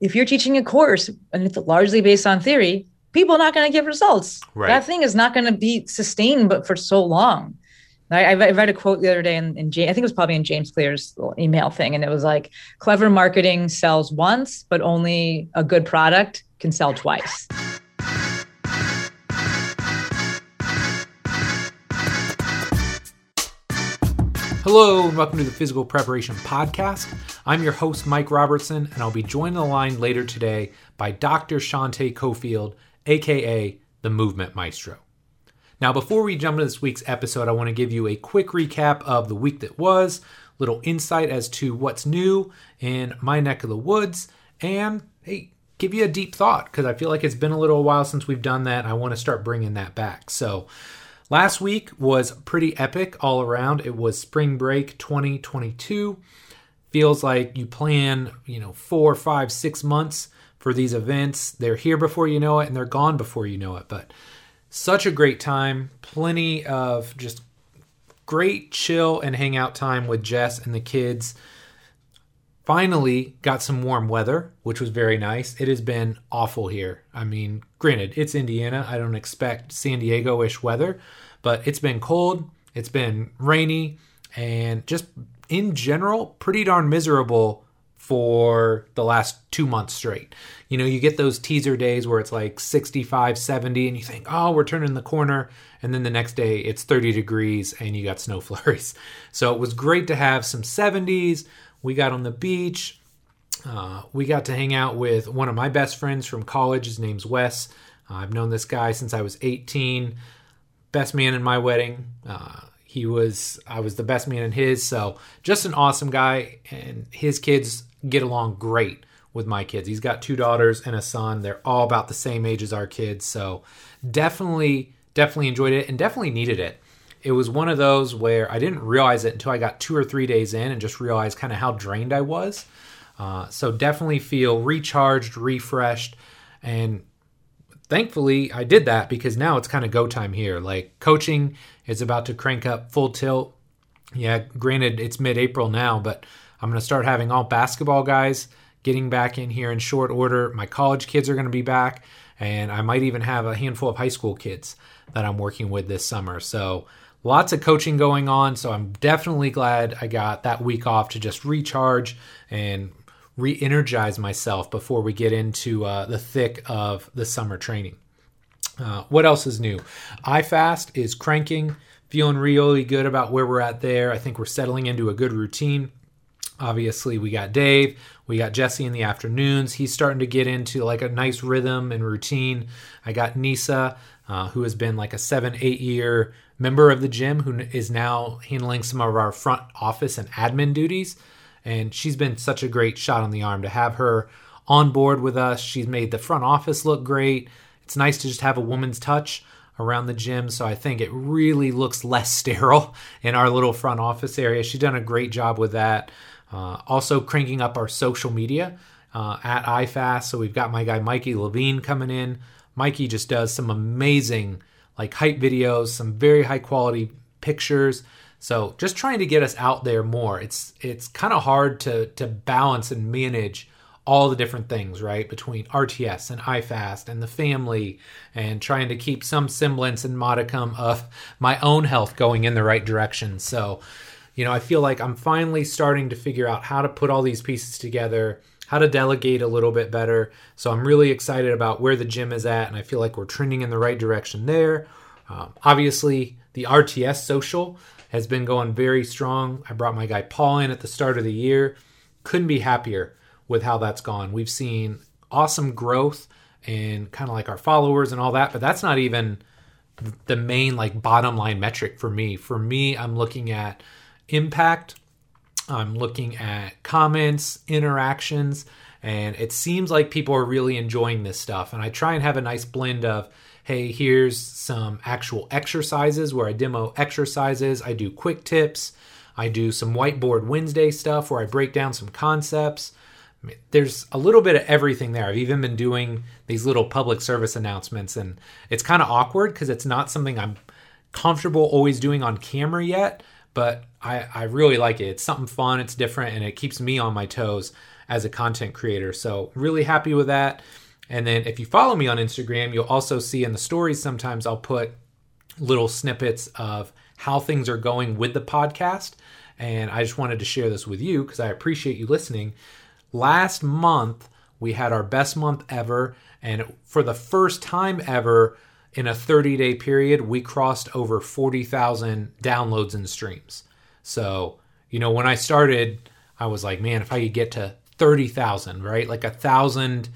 if you're teaching a course and it's largely based on theory, people are not going to get results. Right. That thing is not going to be sustained, but for so long. I, I read a quote the other day in, I think it was probably in James Clear's email thing, and it was like, "Clever marketing sells once, but only a good product can sell twice." Hello, and welcome to the Physical Preparation Podcast. I'm your host, Mike Robertson, and I'll be joined on the line later today by Dr. Shante Cofield, aka the Movement Maestro. Now, before we jump into this week's episode, I want to give you a quick recap of the week that was, little insight as to what's new in my neck of the woods, and hey, give you a deep thought because I feel like it's been a little while since we've done that. I want to start bringing that back. So, Last week was pretty epic all around. It was spring break 2022. Feels like you plan, you know, four, five, six months for these events. They're here before you know it and they're gone before you know it. But such a great time. Plenty of just great chill and hangout time with Jess and the kids. Finally, got some warm weather, which was very nice. It has been awful here. I mean, granted, it's Indiana. I don't expect San Diego ish weather, but it's been cold, it's been rainy, and just in general, pretty darn miserable for the last two months straight. You know, you get those teaser days where it's like 65, 70, and you think, oh, we're turning the corner. And then the next day it's 30 degrees and you got snow flurries. So it was great to have some 70s we got on the beach. Uh, we got to hang out with one of my best friends from college. His name's Wes. Uh, I've known this guy since I was 18. Best man in my wedding. Uh, he was, I was the best man in his. So just an awesome guy. And his kids get along great with my kids. He's got two daughters and a son. They're all about the same age as our kids. So definitely, definitely enjoyed it and definitely needed it it was one of those where I didn't realize it until I got two or three days in and just realized kind of how drained I was. Uh, so definitely feel recharged, refreshed, and thankfully I did that because now it's kind of go time here. Like coaching is about to crank up full tilt. Yeah, granted it's mid-April now, but I'm going to start having all basketball guys getting back in here in short order. My college kids are going to be back, and I might even have a handful of high school kids that I'm working with this summer. So lots of coaching going on. So I'm definitely glad I got that week off to just recharge and re energize myself before we get into uh, the thick of the summer training. Uh, what else is new? iFast is cranking, feeling really good about where we're at there. I think we're settling into a good routine. Obviously, we got Dave, we got Jesse in the afternoons. He's starting to get into like a nice rhythm and routine. I got Nisa, uh, who has been like a seven, eight year member of the gym who is now handling some of our front office and admin duties. And she's been such a great shot on the arm to have her on board with us. She's made the front office look great. It's nice to just have a woman's touch around the gym. So I think it really looks less sterile in our little front office area. She's done a great job with that. Uh, also, cranking up our social media uh, at iFast. So we've got my guy Mikey Levine coming in. Mikey just does some amazing like hype videos, some very high quality pictures. So just trying to get us out there more. It's it's kind of hard to to balance and manage all the different things, right? Between RTS and iFast and the family and trying to keep some semblance and modicum of my own health going in the right direction. So, you know, I feel like I'm finally starting to figure out how to put all these pieces together how to delegate a little bit better. So I'm really excited about where the gym is at, and I feel like we're trending in the right direction there. Um, obviously, the RTS social has been going very strong. I brought my guy Paul in at the start of the year. Couldn't be happier with how that's gone. We've seen awesome growth and kind of like our followers and all that, but that's not even the main like bottom line metric for me. For me, I'm looking at impact I'm looking at comments, interactions, and it seems like people are really enjoying this stuff. And I try and have a nice blend of, hey, here's some actual exercises where I demo exercises, I do quick tips, I do some whiteboard Wednesday stuff where I break down some concepts. There's a little bit of everything there. I've even been doing these little public service announcements, and it's kind of awkward because it's not something I'm comfortable always doing on camera yet but I, I really like it. It's something fun, it's different, and it keeps me on my toes. as a content creator. So, really happy with that. And then if you follow me on Instagram, you'll also see in the stories sometimes I'll put little snippets of how things are going with the podcast. And I just wanted to share this with you because I appreciate you listening. Last month, we had our best month ever. And for the first time ever in a 30 day period, we crossed over 40,000 downloads and streams. So, you know, when I started, I was like, man, if I could get to 30,000, right? Like a thousand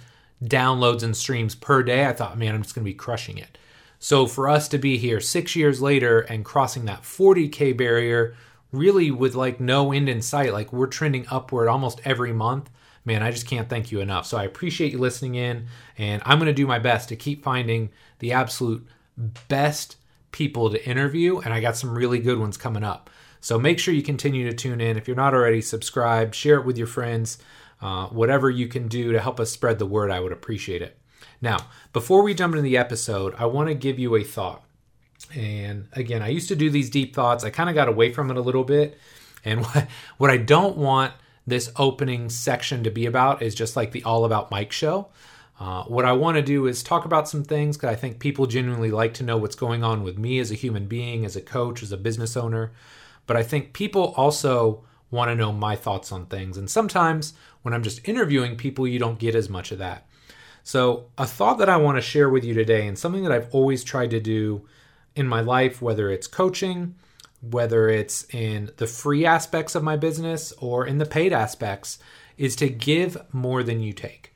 downloads and streams per day, I thought, man, I'm just going to be crushing it. So for us to be here six years later and crossing that 40K barrier, really with like no end in sight, like we're trending upward almost every month. Man, I just can't thank you enough. So I appreciate you listening in, and I'm going to do my best to keep finding the absolute best people to interview, and I got some really good ones coming up. So make sure you continue to tune in. If you're not already subscribed, share it with your friends. Uh, whatever you can do to help us spread the word, I would appreciate it. Now, before we jump into the episode, I want to give you a thought. And again, I used to do these deep thoughts. I kind of got away from it a little bit. And what, what I don't want this opening section to be about is just like the All About Mike show. Uh, what I want to do is talk about some things because I think people genuinely like to know what's going on with me as a human being, as a coach, as a business owner. But I think people also want to know my thoughts on things. And sometimes when I'm just interviewing people, you don't get as much of that. So, a thought that I want to share with you today, and something that I've always tried to do in my life, whether it's coaching, whether it's in the free aspects of my business or in the paid aspects, is to give more than you take,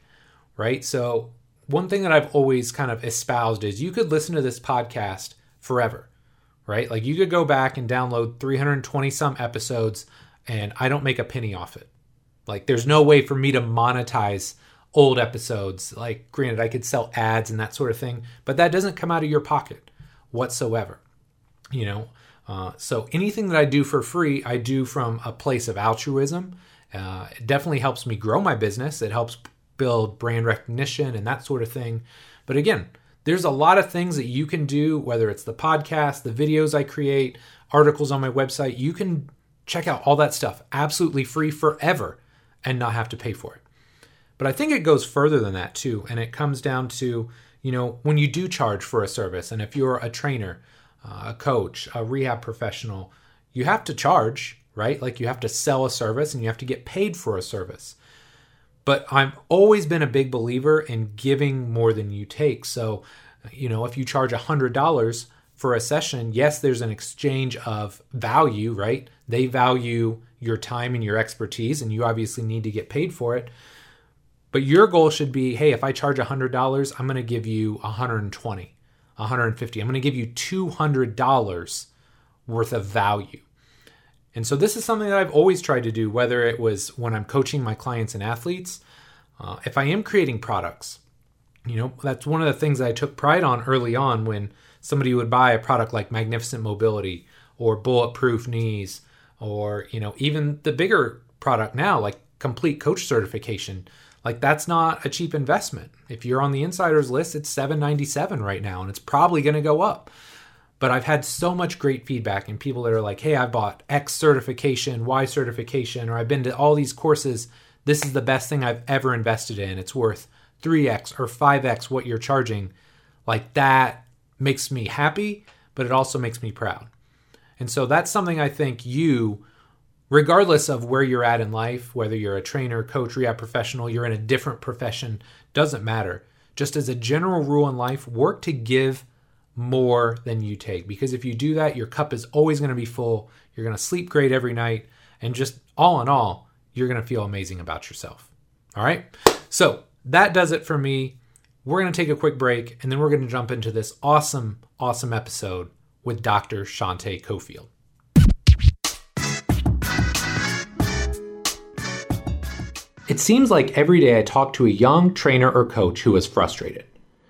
right? So, one thing that I've always kind of espoused is you could listen to this podcast forever, right? Like you could go back and download 320 some episodes and I don't make a penny off it. Like there's no way for me to monetize old episodes. Like granted I could sell ads and that sort of thing, but that doesn't come out of your pocket whatsoever. You know, uh, so anything that I do for free, I do from a place of altruism. Uh, it definitely helps me grow my business. It helps build brand recognition and that sort of thing. But again, there's a lot of things that you can do, whether it's the podcast, the videos I create, articles on my website. You can check out all that stuff absolutely free forever and not have to pay for it. But I think it goes further than that too. And it comes down to, you know, when you do charge for a service, and if you're a trainer, uh, a coach, a rehab professional, you have to charge, right? Like you have to sell a service and you have to get paid for a service. But I've always been a big believer in giving more than you take. So, you know, if you charge $100 for a session, yes, there's an exchange of value, right? They value your time and your expertise, and you obviously need to get paid for it. But your goal should be hey, if I charge $100, I'm going to give you 120, 150. I'm going to give you $200 worth of value. And so this is something that I've always tried to do, whether it was when I'm coaching my clients and athletes, uh, if I am creating products. You know, that's one of the things I took pride on early on when somebody would buy a product like Magnificent Mobility or Bulletproof Knees or, you know, even the bigger product now like Complete Coach Certification. Like that's not a cheap investment. If you're on the insiders list, it's 797 right now and it's probably going to go up. But I've had so much great feedback and people that are like, "Hey, I bought X certification, Y certification, or I've been to all these courses. This is the best thing I've ever invested in. It's worth 3x or 5x what you're charging." Like that makes me happy, but it also makes me proud. And so that's something I think you, regardless of where you're at in life, whether you're a trainer, coach, rehab professional, you're in a different profession, doesn't matter. Just as a general rule in life, work to give more than you take. Because if you do that, your cup is always going to be full. You're going to sleep great every night. And just all in all, you're going to feel amazing about yourself. All right. So that does it for me. We're going to take a quick break and then we're going to jump into this awesome, awesome episode with Dr. Shante Cofield. It seems like every day I talk to a young trainer or coach who is frustrated.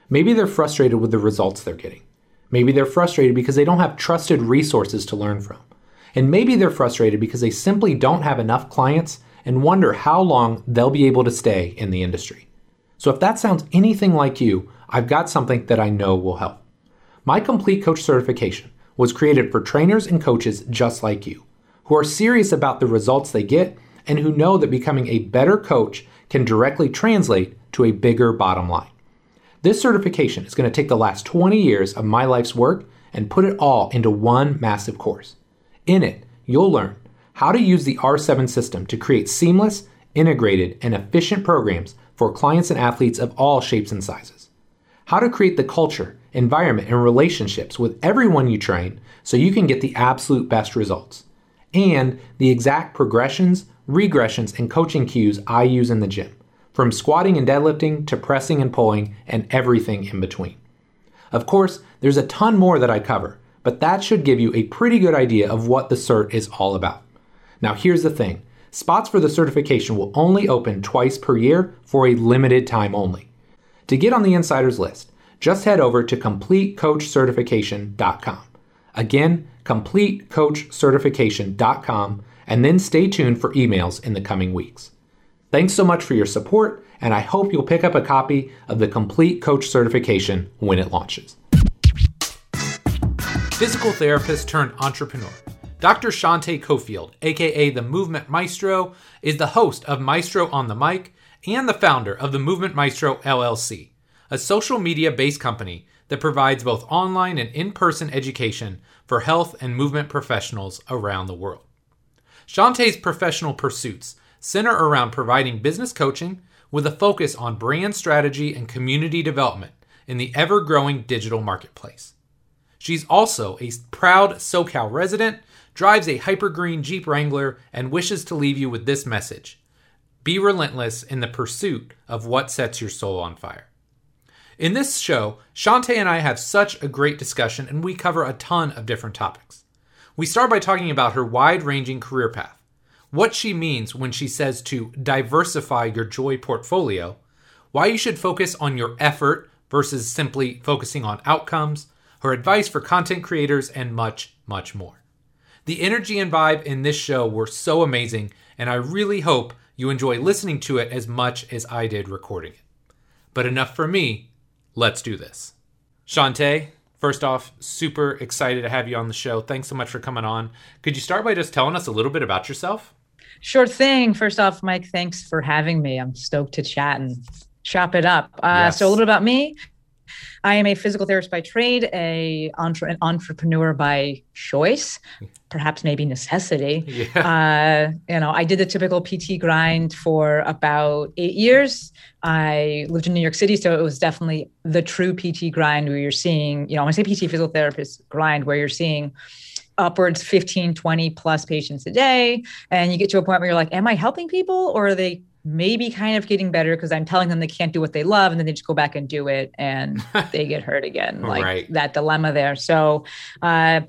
Maybe they're frustrated with the results they're getting. Maybe they're frustrated because they don't have trusted resources to learn from. And maybe they're frustrated because they simply don't have enough clients and wonder how long they'll be able to stay in the industry. So if that sounds anything like you, I've got something that I know will help. My Complete Coach certification was created for trainers and coaches just like you, who are serious about the results they get and who know that becoming a better coach can directly translate to a bigger bottom line. This certification is going to take the last 20 years of my life's work and put it all into one massive course. In it, you'll learn how to use the R7 system to create seamless, integrated, and efficient programs for clients and athletes of all shapes and sizes. How to create the culture, environment, and relationships with everyone you train so you can get the absolute best results. And the exact progressions, regressions, and coaching cues I use in the gym, from squatting and deadlifting to pressing and pulling and everything in between. Of course, there's a ton more that I cover, but that should give you a pretty good idea of what the cert is all about. Now, here's the thing spots for the certification will only open twice per year for a limited time only. To get on the insiders list, just head over to CompleteCoachCertification.com. Again, CompleteCoachCertification.com, and then stay tuned for emails in the coming weeks. Thanks so much for your support, and I hope you'll pick up a copy of the Complete Coach Certification when it launches. Physical therapist turned entrepreneur. Dr. Shante Cofield, aka the Movement Maestro, is the host of Maestro on the Mic and the founder of the Movement Maestro LLC, a social media based company that provides both online and in person education for health and movement professionals around the world. Shante's professional pursuits center around providing business coaching with a focus on brand strategy and community development in the ever growing digital marketplace. She's also a proud SoCal resident drives a hypergreen Jeep Wrangler, and wishes to leave you with this message Be relentless in the pursuit of what sets your soul on fire. In this show, Shante and I have such a great discussion, and we cover a ton of different topics. We start by talking about her wide ranging career path, what she means when she says to diversify your joy portfolio, why you should focus on your effort versus simply focusing on outcomes, her advice for content creators, and much, much more. The energy and vibe in this show were so amazing, and I really hope you enjoy listening to it as much as I did recording it. But enough for me. Let's do this. Shante, first off, super excited to have you on the show. Thanks so much for coming on. Could you start by just telling us a little bit about yourself? Sure thing. First off, Mike, thanks for having me. I'm stoked to chat and chop it up. Uh, yes. So, a little about me. I am a physical therapist by trade, a entre- an entrepreneur by choice, perhaps maybe necessity. Yeah. Uh, you know, I did the typical PT grind for about eight years. I lived in New York City, so it was definitely the true PT grind where you're seeing, you know, when I say PT physical therapist grind, where you're seeing upwards 15 20 plus patients a day and you get to a point where you're like am i helping people or are they maybe kind of getting better because I'm telling them they can't do what they love and then they just go back and do it and they get hurt again. Like right. that dilemma there. So, uh,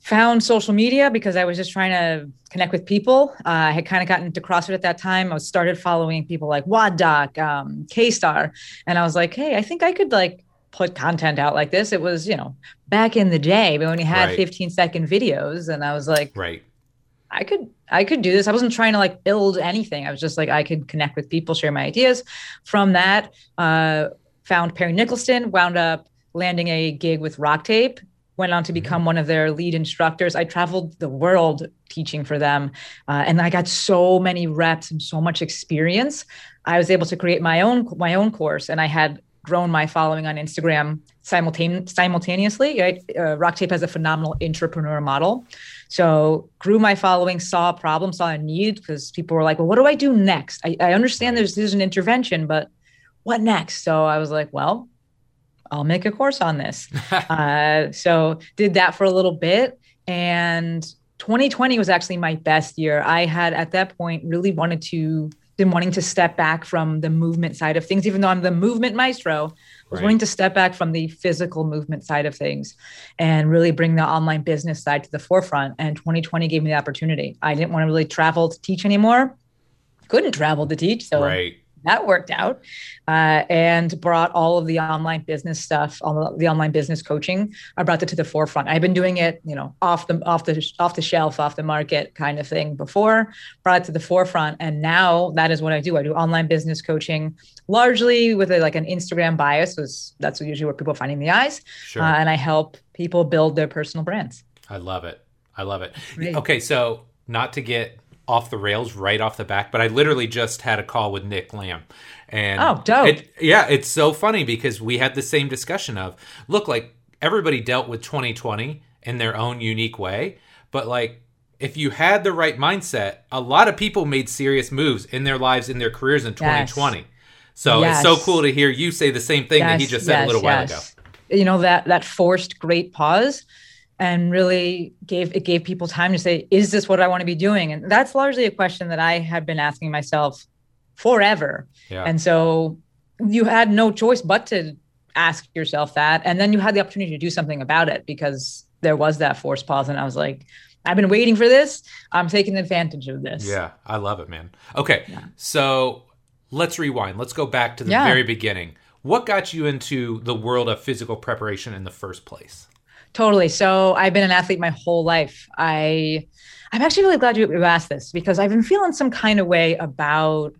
found social media because I was just trying to connect with people. Uh, I had kind of gotten into CrossFit at that time. I was started following people like WOD Doc, um, K Star, and I was like, hey, I think I could like put content out like this. It was, you know, back in the day, but when you had right. 15 second videos, and I was like, right I could I could do this. I wasn't trying to like build anything. I was just like I could connect with people, share my ideas. From that, uh, found Perry Nickelston, wound up landing a gig with Rock Tape, went on to mm-hmm. become one of their lead instructors. I traveled the world teaching for them, uh, and I got so many reps and so much experience. I was able to create my own my own course, and I had grown my following on Instagram simultane- simultaneously. Right? Uh, Rock Tape has a phenomenal entrepreneur model. So grew my following, saw a problem, saw a need because people were like, well, what do I do next? I, I understand there's there's an intervention, but what next? So I was like, well, I'll make a course on this. uh, so did that for a little bit. And 2020 was actually my best year. I had at that point really wanted to been wanting to step back from the movement side of things, even though I'm the movement maestro, I was right. wanting to step back from the physical movement side of things and really bring the online business side to the forefront. And 2020 gave me the opportunity. I didn't want to really travel to teach anymore. Couldn't travel to teach. So right that worked out uh, and brought all of the online business stuff all the online business coaching i brought it to the forefront. I've been doing it you know off the off the off the shelf off the market kind of thing before brought it to the forefront and now that is what i do. I do online business coaching largely with a, like an instagram bias because that's usually where people are finding the eyes sure. uh, and i help people build their personal brands. I love it. I love it. Great. okay so not to get off the rails right off the back, but I literally just had a call with Nick Lamb. And oh, dope. It, yeah, it's so funny because we had the same discussion of look, like everybody dealt with 2020 in their own unique way, but like if you had the right mindset, a lot of people made serious moves in their lives, in their careers in 2020. Yes. So yes. it's so cool to hear you say the same thing yes, that he just said a little while ago. You know that that forced great pause and really gave it gave people time to say is this what i want to be doing? And that's largely a question that i have been asking myself forever. Yeah. and so you had no choice but to ask yourself that and then you had the opportunity to do something about it because there was that forced pause and i was like i've been waiting for this. I'm taking advantage of this. Yeah i love it man. Okay yeah. so let's rewind. Let's go back to the yeah. very beginning. What got you into the world of physical preparation in the first place Totally. So I've been an athlete my whole life. I I'm actually really glad you asked this because I've been feeling some kind of way about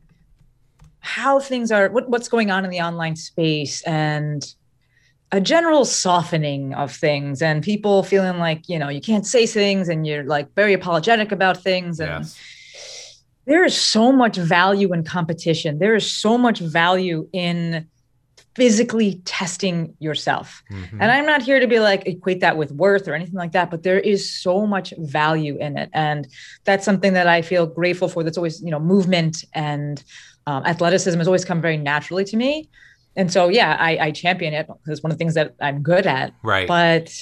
how things are, what, what's going on in the online space, and a general softening of things, and people feeling like you know you can't say things, and you're like very apologetic about things, and. Yes. There is so much value in competition. There is so much value in physically testing yourself. Mm-hmm. And I'm not here to be like equate that with worth or anything like that, but there is so much value in it. And that's something that I feel grateful for. That's always, you know, movement and um, athleticism has always come very naturally to me. And so, yeah, I, I champion it because it's one of the things that I'm good at. Right. But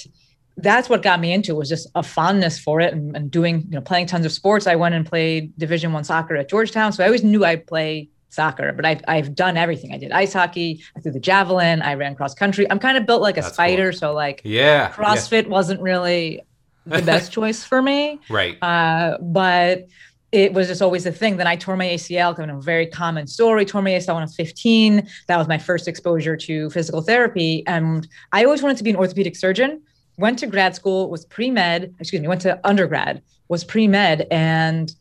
that's what got me into it was just a fondness for it and, and doing, you know, playing tons of sports. I went and played division one soccer at Georgetown. So I always knew I'd play soccer, but I've, I've done everything. I did ice hockey, I threw the javelin, I ran cross country. I'm kind of built like a That's spider. Cool. So like, yeah, CrossFit yeah. wasn't really the best choice for me. Right. Uh, but it was just always a thing. Then I tore my ACL, kind of a very common story. Tore my ACL when I was 15. That was my first exposure to physical therapy. And I always wanted to be an orthopedic surgeon. Went to grad school, was pre med, excuse me, went to undergrad, was pre med. And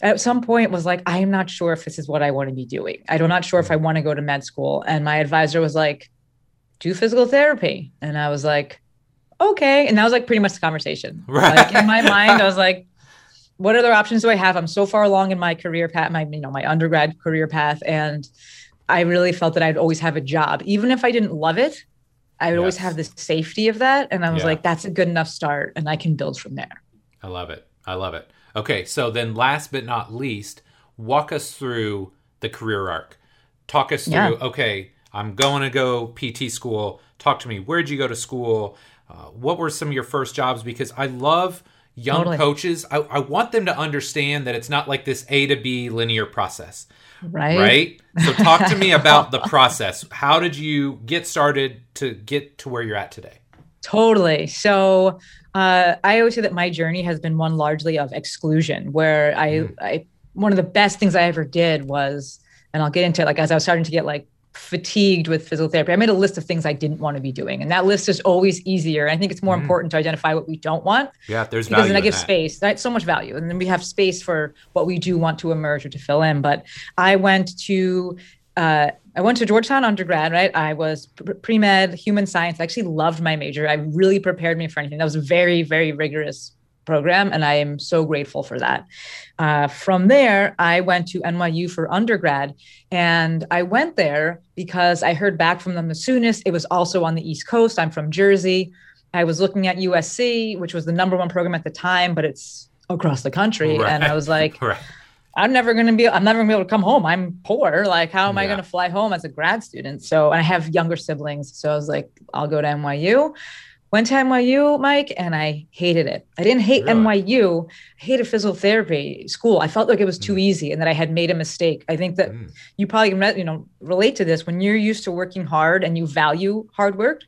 at some point was like, I am not sure if this is what I want to be doing. I'm not sure if I want to go to med school. And my advisor was like, do physical therapy. And I was like, okay. And that was like pretty much the conversation. Right. Like in my mind, I was like, what other options do I have? I'm so far along in my career path, my, you know, my undergrad career path. And I really felt that I'd always have a job. Even if I didn't love it, I would yes. always have the safety of that. And I was yeah. like, that's a good enough start and I can build from there. I love it. I love it. Okay, so then last but not least, walk us through the career arc. Talk us through, yeah. okay, I'm going to go PT school. Talk to me. Where'd you go to school? Uh, what were some of your first jobs? Because I love young totally. coaches. I, I want them to understand that it's not like this A to B linear process. Right. Right. So talk to me about the process. How did you get started to get to where you're at today? Totally. So uh, I always say that my journey has been one largely of exclusion, where I, mm. I, one of the best things I ever did was, and I'll get into it, like as I was starting to get like fatigued with physical therapy, I made a list of things I didn't want to be doing, and that list is always easier. I think it's more mm. important to identify what we don't want. Yeah, there's because then I give that. space. That's so much value, and then we have space for what we do want to emerge or to fill in. But I went to uh, I went to Georgetown undergrad, right? I was pre med, human science. I actually loved my major. I really prepared me for anything. That was a very, very rigorous program, and I am so grateful for that. Uh, from there, I went to NYU for undergrad, and I went there because I heard back from them the soonest. It was also on the East Coast. I'm from Jersey. I was looking at USC, which was the number one program at the time, but it's across the country. Right. And I was like, right. I'm never going to be, I'm never going to be able to come home. I'm poor. Like, how am yeah. I going to fly home as a grad student? So, and I have younger siblings. So I was like, I'll go to NYU. Went to NYU, Mike, and I hated it. I didn't hate really? NYU. I hated physical therapy school. I felt like it was too mm. easy and that I had made a mistake. I think that mm. you probably you know relate to this when you're used to working hard and you value hard work.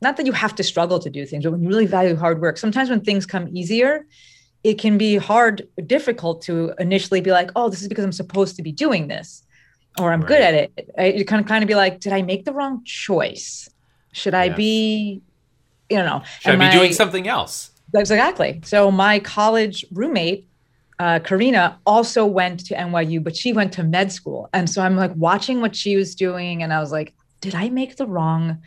Not that you have to struggle to do things, but when you really value hard work, sometimes when things come easier, it can be hard, difficult to initially be like, oh, this is because I'm supposed to be doing this or I'm right. good at it. You kind of kind of be like, did I make the wrong choice? Should I be, you know, should I be doing something else? Exactly. So my college roommate, uh, Karina, also went to NYU, but she went to med school. And so I'm like watching what she was doing, and I was like, did I make the wrong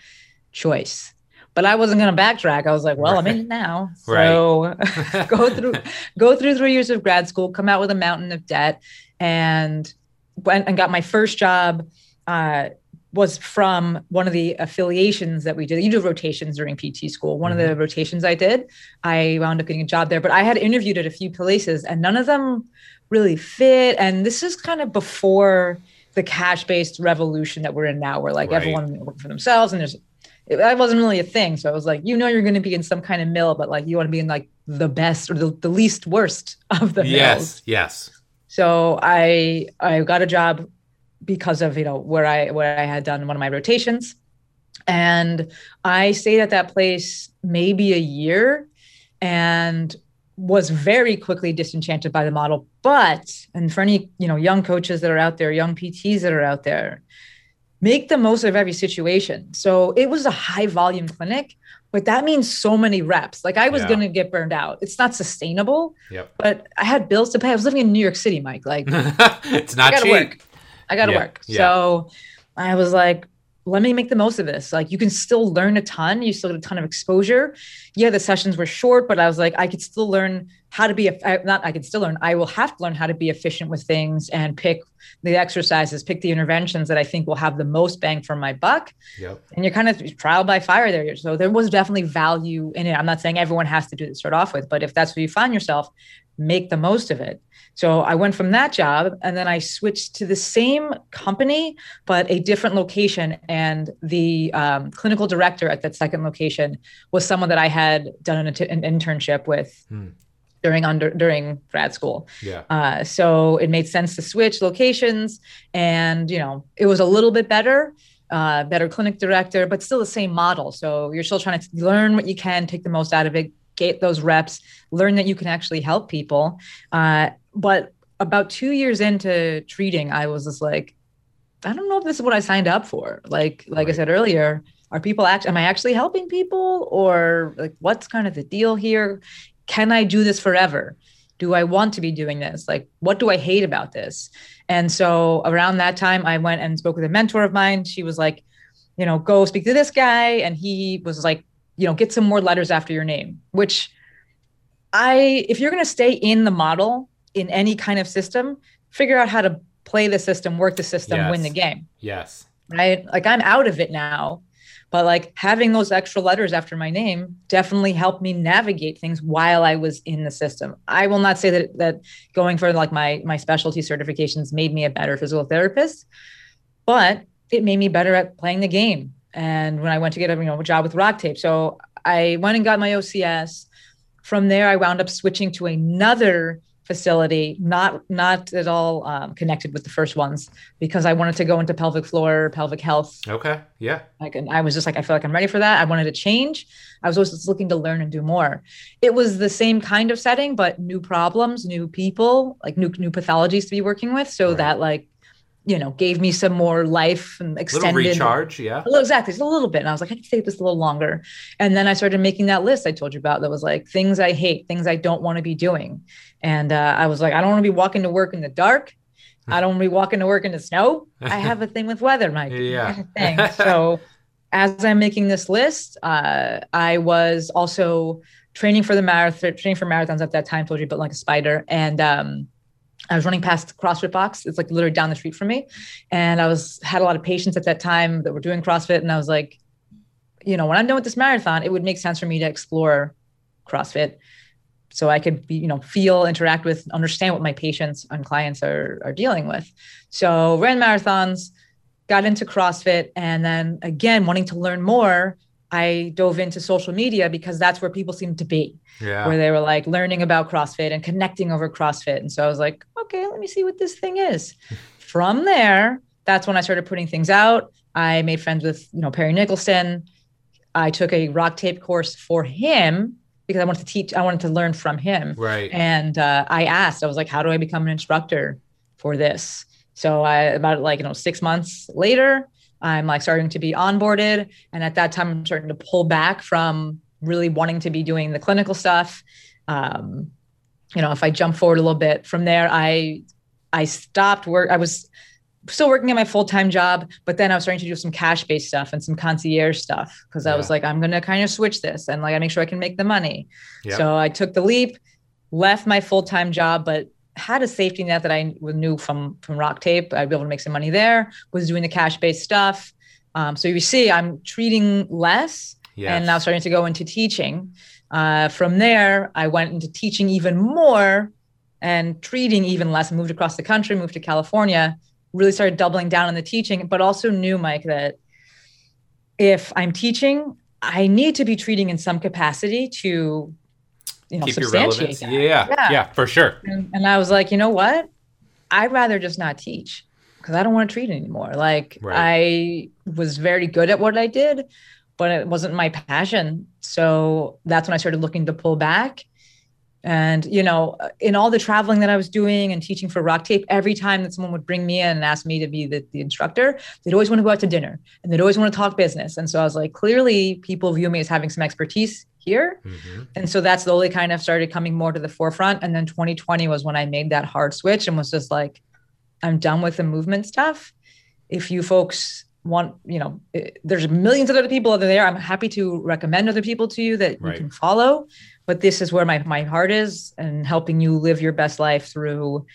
choice? But I wasn't going to backtrack. I was like, well, right. I'm in it now. So right. go through, go through three years of grad school, come out with a mountain of debt and went and got my first job. Uh, was from one of the affiliations that we did. You do rotations during PT school. One mm-hmm. of the mm-hmm. rotations I did, I wound up getting a job there. But I had interviewed at a few places, and none of them really fit. And this is kind of before the cash-based revolution that we're in now, where like right. everyone works for themselves, and there's it, that wasn't really a thing. So I was like, you know, you're going to be in some kind of mill, but like you want to be in like the best or the, the least worst of the yes, mills. yes. So I I got a job because of you know where I where I had done one of my rotations, and I stayed at that place maybe a year, and was very quickly disenchanted by the model. But and for any you know young coaches that are out there, young PTs that are out there, make the most of every situation. So it was a high volume clinic, but that means so many reps. Like I was yeah. going to get burned out. It's not sustainable. Yep. But I had bills to pay. I was living in New York City, Mike. Like it's not I gotta cheap. Work. I got to yeah. work. Yeah. So I was like, let me make the most of this. Like you can still learn a ton. You still get a ton of exposure. Yeah, the sessions were short, but I was like, I could still learn how to be not. I could still learn. I will have to learn how to be efficient with things and pick the exercises, pick the interventions that I think will have the most bang for my buck. Yep. And you're kind of trial by fire there. So there was definitely value in it. I'm not saying everyone has to do this start off with, but if that's where you find yourself, make the most of it. So I went from that job and then I switched to the same company, but a different location. And the um, clinical director at that second location was someone that I had done an, an internship with. Hmm. During under during grad school, yeah. Uh, so it made sense to switch locations, and you know it was a little bit better, uh, better clinic director, but still the same model. So you're still trying to learn what you can, take the most out of it, get those reps, learn that you can actually help people. Uh, but about two years into treating, I was just like, I don't know if this is what I signed up for. Like, like right. I said earlier, are people actually, am I actually helping people or like, what's kind of the deal here? Can I do this forever? Do I want to be doing this? Like, what do I hate about this? And so around that time, I went and spoke with a mentor of mine. She was like, you know, go speak to this guy. And he was like, you know, get some more letters after your name, which I, if you're going to stay in the model in any kind of system, figure out how to play the system, work the system, yes. win the game. Yes. Right. Like I'm out of it now, but like having those extra letters after my name definitely helped me navigate things while I was in the system. I will not say that that going for like my my specialty certifications made me a better physical therapist, but it made me better at playing the game. And when I went to get a you know job with Rock Tape, so I went and got my OCS. From there, I wound up switching to another facility, not not at all um, connected with the first ones, because I wanted to go into pelvic floor, pelvic health. Okay, yeah. Like, and I was just like, I feel like I'm ready for that. I wanted to change. I was always looking to learn and do more. It was the same kind of setting, but new problems, new people, like new new pathologies to be working with, so right. that like you know, gave me some more life and extended little recharge. Yeah. Little, exactly. Just a little bit. And I was like, I can take this a little longer. And then I started making that list I told you about that was like things I hate, things I don't want to be doing. And uh, I was like, I don't want to be walking to work in the dark. I don't want to be walking to work in the snow. I have a thing with weather, Mike. Yeah. Thing. So as I'm making this list, uh, I was also training for the marathon, training for marathons at that time, told you, but like a spider. And, um, I was running past CrossFit box. It's like literally down the street from me. And I was had a lot of patients at that time that were doing CrossFit. And I was like, you know, when I'm done with this marathon, it would make sense for me to explore CrossFit so I could be, you know, feel, interact with, understand what my patients and clients are are dealing with. So ran marathons, got into CrossFit, and then again wanting to learn more, I dove into social media because that's where people seemed to be. Yeah. Where they were like learning about CrossFit and connecting over CrossFit. And so I was like, okay, let me see what this thing is. From there, that's when I started putting things out. I made friends with, you know, Perry Nickelston. I took a rock tape course for him because I wanted to teach, I wanted to learn from him. Right. And uh, I asked, I was like, how do I become an instructor for this? So I about like, you know, six months later, I'm like starting to be onboarded. And at that time, I'm starting to pull back from really wanting to be doing the clinical stuff. Um, you know, if I jump forward a little bit from there, I I stopped work. I was still working at my full-time job but then i was starting to do some cash-based stuff and some concierge stuff because i was like i'm going to kind of switch this and like i make sure i can make the money Yeah. so i took the leap left my full-time job but had a safety net that i knew from from rock tape i'd be able to make some money there was doing the cash-based stuff um, so you see i'm treating less Yes. and now starting to go into teaching. Uh, from there, I went into teaching even more and treating even less. Moved across the country, moved to California, really started doubling down on the teaching, but also knew, Mike, that if I'm teaching, I need to be treating in some capacity to, you know, keep your substantiate relevance. that. Yeah, yeah, Yeah. for sure. And, and I was like, you know what? I'd rather just not teach because I don't want to treat anymore. Like Right. I was very good at what I did, but it wasn't my passion. So that's when I started looking to pull back. And you know, in all the traveling that I was doing and teaching for Rock Tape, every time that someone would bring me in and ask me to be the, the instructor, they'd always want to go out to dinner and they'd always want to talk business. And so I was like, clearly, people view me as having some expertise here. hmm And so that slowly kind of started coming more to the forefront. And then 2020 was when I made that hard switch and was just like, I'm done with the movement stuff. If you folks want, you know, eh, there's millions of other people out there. I'm happy to recommend other people to you that Right. you can follow. But this is where my, my heart is and helping you live your best life through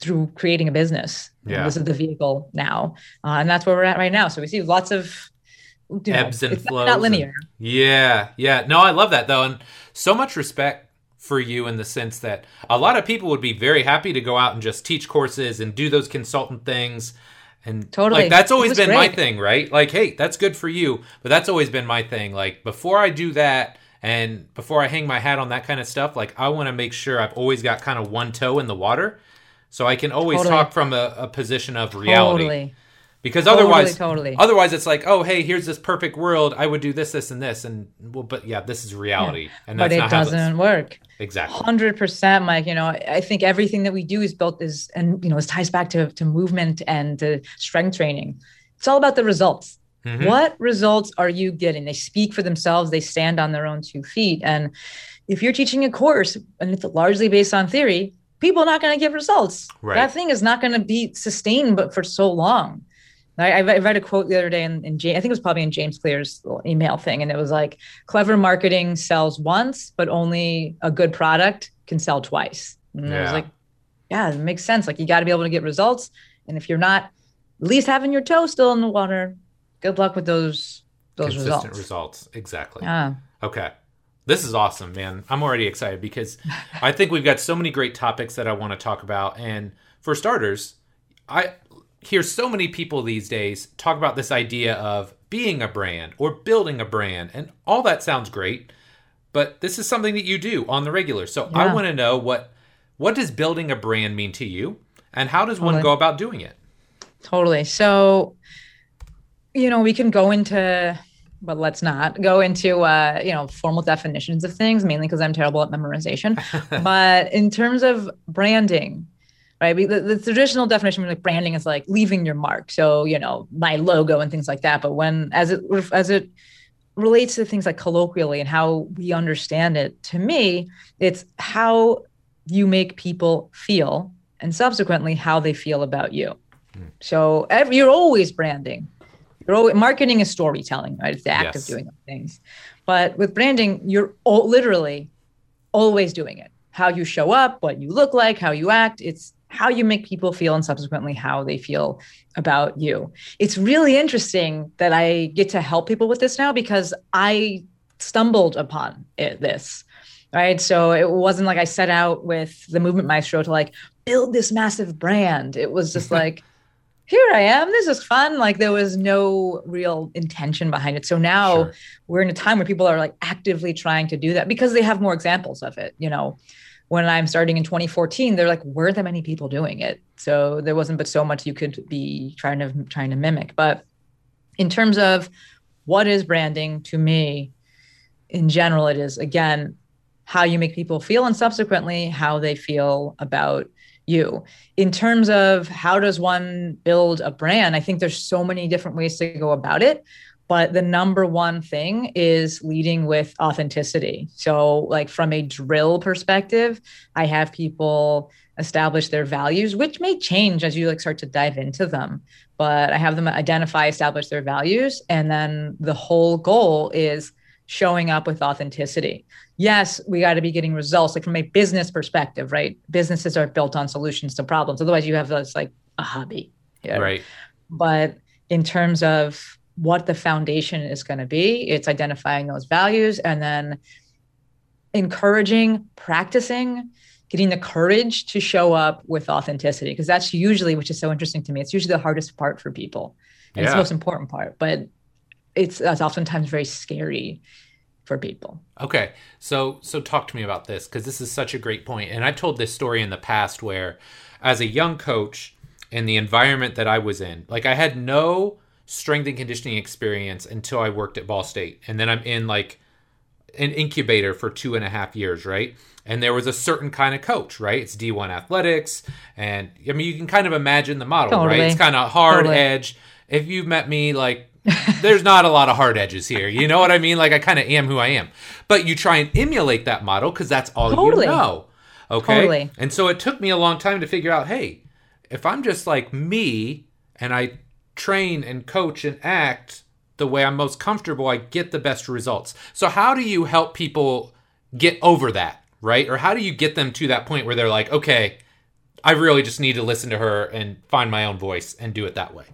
through creating a business. Yeah. This is the vehicle now. Uh, and that's where we're at right now. So we see lots of you know, Ebbs and it's flows Not and- linear. Yeah, yeah. No, I love that though, and so much respect for you in the sense that a lot of people would be very happy to go out and just teach courses and do those consultant things. And Totally. like that's always been my thing, right? Like, hey, that's good for you, but that's always been my thing. Like before I do that and before I hang my hat on that kind of stuff, like I want to make sure I've always got kind of one toe in the water. So I can always Totally. talk from a, a position of reality. Totally. Because Totally, otherwise, totally. otherwise it's like, oh, hey, here's this perfect world. I would do this, this, and this, and well, but yeah, this is reality, and but that's it not how doesn't work. this exactly. Hundred percent, Mike. You know, I think everything that we do is built is, and you know, this ties back to to movement and to strength training. It's all about the results. Mhm. What results are you getting? They speak for themselves. They stand on their own two feet. And if you're teaching a course and it's largely based on theory, people are not going to get results. Right. That thing is not going to be sustained, but for so long. I, I read a quote the other day in, in James, I think it was probably in James Clear's email thing, and it was like, "Clever marketing sells once, but only a good product can sell twice." And I was like, "Yeah, it makes sense. Like you got to be able to get results, and if you're not at least having your toe still in the water, good luck with those those Consistent results." results. Exactly. Yeah. Okay. This is awesome, man. I'm already excited because I think we've got so many great topics that I want to talk about. And for starters, I hear so many people these days talk about this idea of being a brand or building a brand, and all that sounds great. But this is something that you do on the regular. So I want to know what what does building a brand mean to you, and how does one go about doing it? Totally. So, you know, we can go into, but let's not go into, uh, you know, formal definitions of things, mainly because I'm terrible at memorization. but in terms of branding, right? we- The, the traditional definition of like branding is like leaving your mark. So, you know, my logo and things like that. But when, as it, as it, relates to things like colloquially and how we understand it to me it's how you make people feel and subsequently how they feel about you so every, you're always branding. You're always, marketing is storytelling, right? It's the act Yes. of doing things. But with branding, you're all, literally always doing it. How you show up, what you look like, how you act. It's how you make people feel and subsequently how they feel about you. It's really interesting that I get to help people with this now because I stumbled upon it, this. Right. So it wasn't like I set out with the movement maestro to like build this massive brand. It was just like, here I am. This is fun. Like there was no real intention behind it. So now Sure. we're in a time where people are like actively trying to do that because they have more examples of it. You know, when I'm starting in 2014, they're like weren't that many people doing it. So there wasn't but so much you could be trying to trying to mimic. But in terms of what is branding to me, in general, it is again how you make people feel and subsequently how they feel about you. In terms of how does one build a brand, I think there's so many different ways to go about it. But the number one thing is leading with authenticity. So, like from a drill perspective, I have people establish their values, which may change as you like start to dive into them. But I have them identify, establish their values, and then the whole goal is showing up with authenticity. Yes, we got to be getting results, like from a business perspective, right? Businesses are built on solutions to problems. Otherwise, you have this like a hobby, right? But in terms of what the foundation is going to be, it's identifying those values and then encouraging, practicing, getting the courage to show up with authenticity because that's usually which is so interesting to me it's usually the hardest part for people and yeah. it's the most important part but it's, it's oftentimes very scary for people okay so so talk to me about this because this is such a great point and i've told this story in the past where as a young coach in the environment that i was in like i had no strength and conditioning experience until i worked at ball state and then i'm in like an incubator for two and a half years right and there was a certain kind of coach, right? It's D1 athletics. And I mean, you can kind of imagine the model, totally. right? It's kind of hard totally. edge. If you've met me, like, there's not a lot of hard edges here. You know what I mean? Like, I kind of am who I am. But you try and emulate that model because that's all totally. you know. Okay. Totally. And so it took me a long time to figure out hey, if I'm just like me and I train and coach and act the way I'm most comfortable, I get the best results. So, how do you help people get over that? right? Or how do you get them to that point where they're like, okay, I really just need to listen to her and find my own voice and do it that way?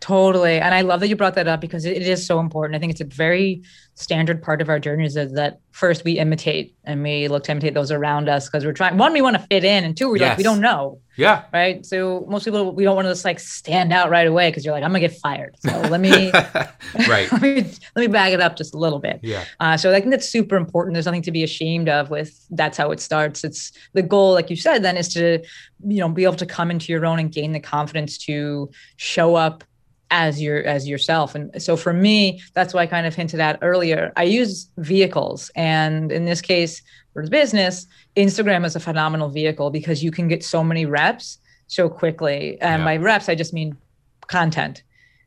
Totally. And I love that you brought that up because it is so important. I think it's a very standard part of our journeys is that first we imitate and we look to imitate those around us because we're trying one, we want to fit in, and two, we're yes. like, we don't know. Yeah. Right. So most people we don't want to just like stand out right away because you're like, I'm gonna get fired. So let me right. let me let me bag it up just a little bit. Yeah. Uh, so I think that's super important. There's nothing to be ashamed of with that's how it starts. It's the goal, like you said, then is to, you know, be able to come into your own and gain the confidence to show up as your as yourself. And so for me that's why i kind of hinted at earlier i use vehicles. And in this case for the business instagram is a phenomenal vehicle because you can get so many reps so quickly. And yeah. by reps i just mean content.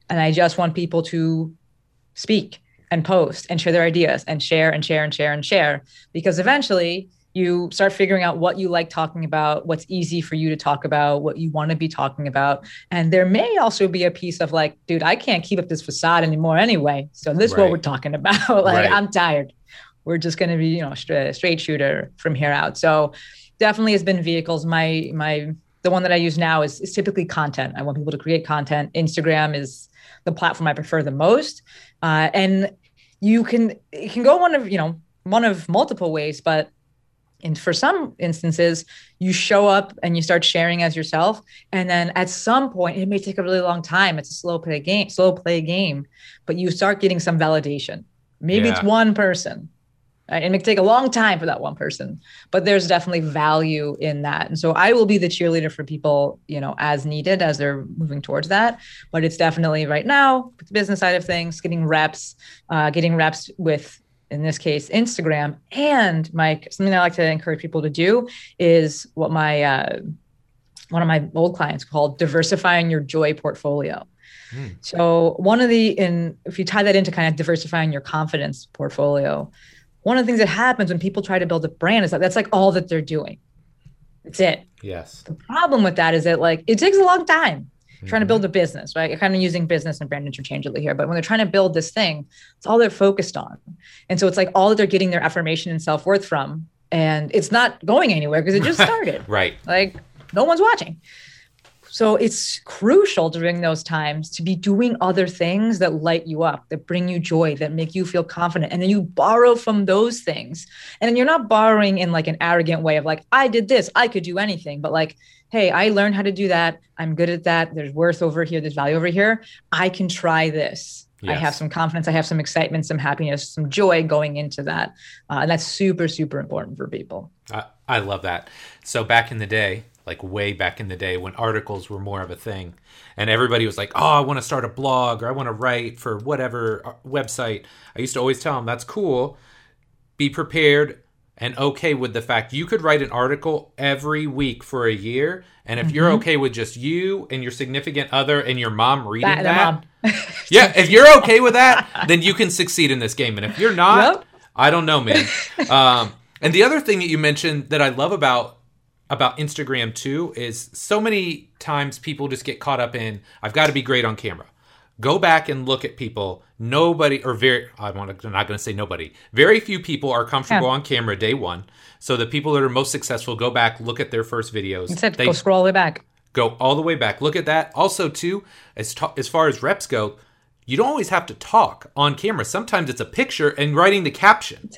And i just want people to speak and post and share their ideas and share and share and share and share. Because eventually you start figuring out what you like talking about, what's easy for you to talk about, what you want to be talking about. And there may also be a piece of like, dude, I can't keep up this facade anymore anyway. So this right. is what we're talking about. like, right. I'm tired. We're just going to be, you know, straight, straight shooter from here out. So definitely has been vehicles. My, my, the one that I use now is, is typically content. I want people to create content. Instagram is the platform I prefer the most. Uh, and you can, it can go one of, you know, one of multiple ways, but and for some instances you show up and you start sharing as yourself and then at some point it may take a really long time it's a slow play game slow play game but you start getting some validation maybe yeah. it's one person right? it may take a long time for that one person but there's definitely value in that and so i will be the cheerleader for people you know as needed as they're moving towards that but it's definitely right now the business side of things getting reps uh, getting reps with in this case Instagram. And Mike, something I like to encourage people to do is what my uh, one of my old clients called diversifying your joy portfolio. Mm. So one of the in if you tie that into kind of diversifying your confidence portfolio, one of the things that happens when people try to build a brand is that that's like all that they're doing. It's it. Yes. The problem with that is that like it takes a long time trying to build mm-hmm. a business, right? You're kind of using business and brand interchangeably here, but when they're trying to build this thing, it's all they're focused on. And so it's like all that they're getting their affirmation and self worth from. And it's not going anywhere because it just started. right. Like no one's watching. So it's crucial during those times to be doing other things that light you up, that bring you joy, that make you feel confident. And then you borrow from those things. And then you're not borrowing in like an arrogant way of like, I did this, I could do anything, but like, hey, I learned how to do that. I'm good at that. There's worth over here, there's value over here. I can try this. Yes. I have some confidence, I have some excitement, some happiness, some joy going into that. Uh, and that's super, super important for people. I, I love that. So back in the day, like way back in the day when articles were more of a thing and everybody was like oh i want to start a blog or i want to write for whatever uh, website i used to always tell them that's cool be prepared and okay with the fact you could write an article every week for a year and if mm-hmm. you're okay with just you and your significant other and your mom reading that, that mom. yeah if you're okay with that then you can succeed in this game and if you're not i don't know man um, and the other thing that you mentioned that i love about about Instagram too is so many times people just get caught up in I've got to be great on camera. Go back and look at people. Nobody or very I want to I'm not going to say nobody. Very few people are comfortable Yeah. on camera day 1. So the people that are most successful go back, look at their first videos. Instead, They go scroll all the way back. go all the way back. Look at that. Also, too, as ta- as far as reps go, you don't always have to talk on camera. Sometimes it's a picture and writing the caption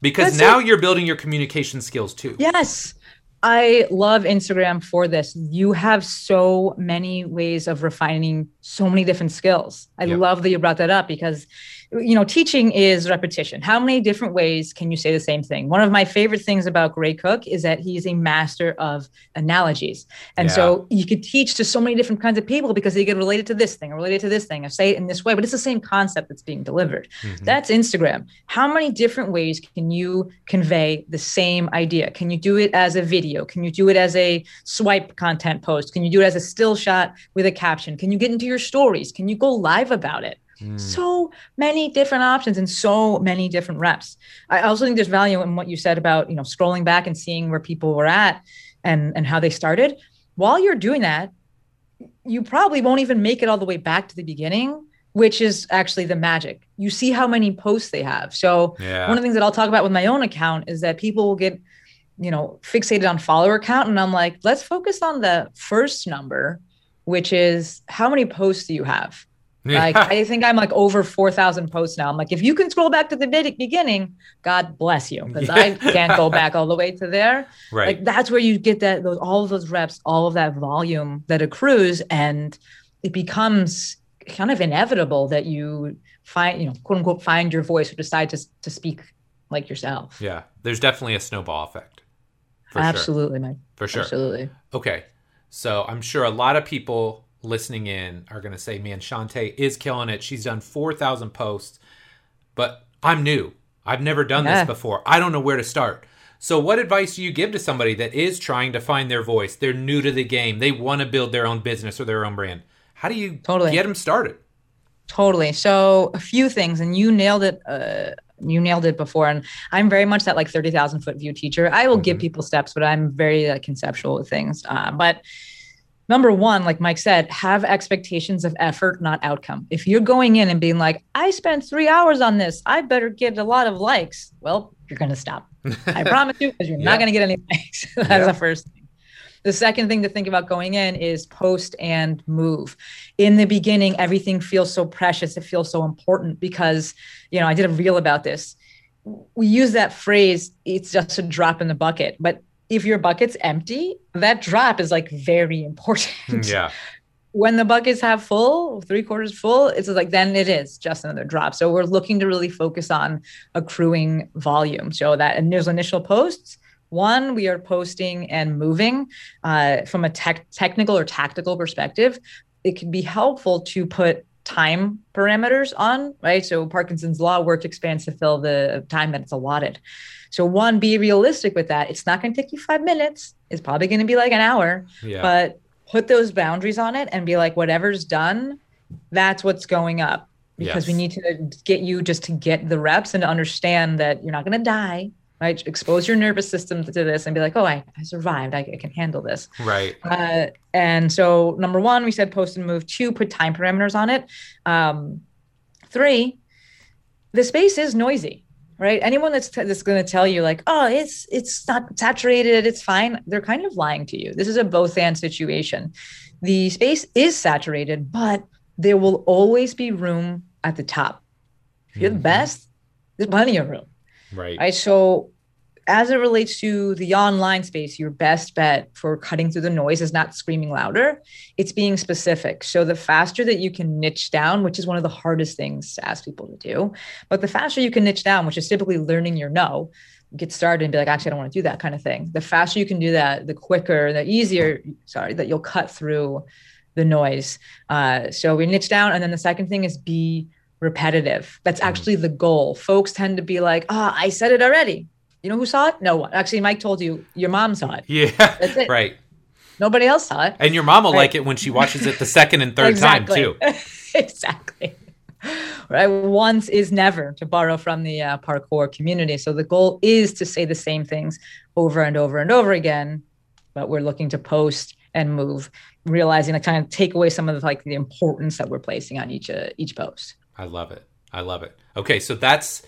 because That's now you're building your communication skills too. Yes. I love Instagram for this. You have so many ways of refining so many different skills. I Yep. love that you brought that up because you know, teaching is repetition. How many different ways can you say the same thing? One of my favorite things about Gray Cook is that he's a master of analogies. And so you could teach to so many different kinds of people because they get related to this thing or related to this thing or say it in this way, but it's the same concept that's being delivered. Mhm. That's Instagram. How many different ways can you convey the same idea? Can you do it as a video? Can you do it as a swipe content post? Can you do it as a still shot with a caption? Can you get into your stories? Can you go live about it? Mm. So many different options and so many different reps. I also think there's value in what you said about, you know, scrolling back and seeing where people were at and and how they started. While you're doing that, you probably won't even make it all the way back to the beginning, which is actually the magic. You see how many posts they have. So Yeah. one of the things that I'll talk about with my own account is that people will get, you know, fixated on follower count. And I'm like, let's focus on the first number, which is how many posts do you have? Like, I think I'm like over 4,000 posts now. I'm like, if you can scroll back to the be- beginning, God bless you, because I can't go back all the way to there. right. Like, that's where you get that, those, all of those reps, all of that volume that accrues. And it becomes kind of inevitable that you find, you know, quote unquote, find your voice or decide to, to speak like yourself. yeah. There's definitely a snowball effect. For sure. Absolutely, Mike. For sure. Absolutely. Okay. So I'm sure a lot of people listening in are going to say, man, Shante is killing it. She's done 4,000 posts, but I'm new. I've never done Yeah. this before. I don't know where to start. So, what advice do you give to somebody that is trying to find their voice? They're new to the game. They want to build their own business or their own brand. How do you Totally. get them started? Totally. So a few things, and you nailed it. Uh, you nailed it before, and I'm very much that like thirty thousand foot view teacher. I will give Mhm. people steps, but I'm very uh, conceptual with things. Uh, but number one, like Mike said, have expectations of effort, not outcome. If you're going in and being like, I spent three hours on this, I better get a lot of likes. Well, you're going to stop. I promise you, because you're Yeah. not going to get any likes. That's Yeah. the first thing. The second thing to think about going in is post and move. In the beginning, everything feels so precious. It feels so important because, you know, I did a reel about this. We use that phrase, it's just a drop in the bucket. But if your bucket's empty, that drop is like very important yeah. when the buckets half full, three quarters full, it's like then it is just another drop. So we're looking to really focus on accruing volume. So that in those initial posts, one, we are posting and moving uh, from a tech, technical or tactical perspective. It can be helpful to put time parameters on, right? So Parkinson's law work expands to fill the time that it's allotted. So one, be realistic with that. It's not going to take you five minutes. It's probably going to be like an hour Yeah. but put those boundaries on it and be like whatever's done that's what's going up because we need to get you just to get the reps and to understand that you're not going to die right expose your nervous system to this and be like oh i, I survived. I, I can handle this. Right. uh, and so number one we said post and move. Two put time parameters on it. Um, three the space is noisy right? Anyone that's, t- that's going to tell you like oh it's it's not saturated it's fine they're kind of lying to you. This is a both and situation. The space is saturated but there will always be room at the top. If you're the Mhm. best there's plenty of room Right. right? So, as it relates to the online space, your best bet for cutting through the noise is not screaming louder, it's being specific. So, the faster that you can niche down, which is one of the hardest things to ask people to do, but the faster you can niche down, which is typically learning your no, get started and be like, actually, I don't want to do that kind of thing. The faster you can do that, the quicker, the easier, sorry, that you'll cut through the noise. Uh, so, we niche down. And then the second thing is be repetitive. That's Mhm. actually the goal. Folks tend to be like, "Ah, I said it already." You know who saw it? No one. Actually, Mike told you your mom saw it. yeah. That's it. Right. Nobody else saw it. And your mom will Right. like it when she watches it the second and third time too. exactly. Right. Once is never, to borrow from the uh, parkour community. So the goal is to say the same things over and over and over again. but we're looking to post and move, realizing to kind of take away some of the, like the importance that we're placing on each uh, each post. I love it. I love it. Okay, so that's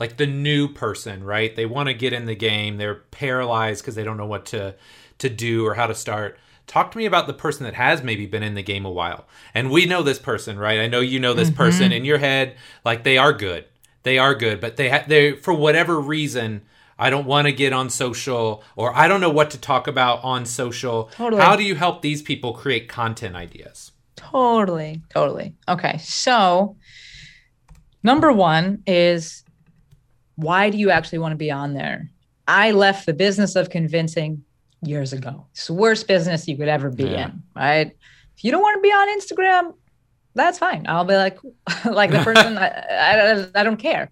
like the new person, right? They want to get in the game. They're paralyzed because they don't know what to to do or how to start. Talk to me about the person that has maybe been in the game a while. And we know this person, right? I know you know this mm-hmm. person in your head like they are good. They are good, but they ha- they for whatever reason I don't want to get on social or I don't know what to talk about on social. Totally. How do you help these people create content ideas? Totally. Totally. Okay. So, number 1 is why do you actually want to be on there? I left the business of convincing years ago. It's the worst business you could ever be yeah. in, right? If you don't want to be on Instagram, that's fine. I'll be like, like the person, I, I, I, don't care.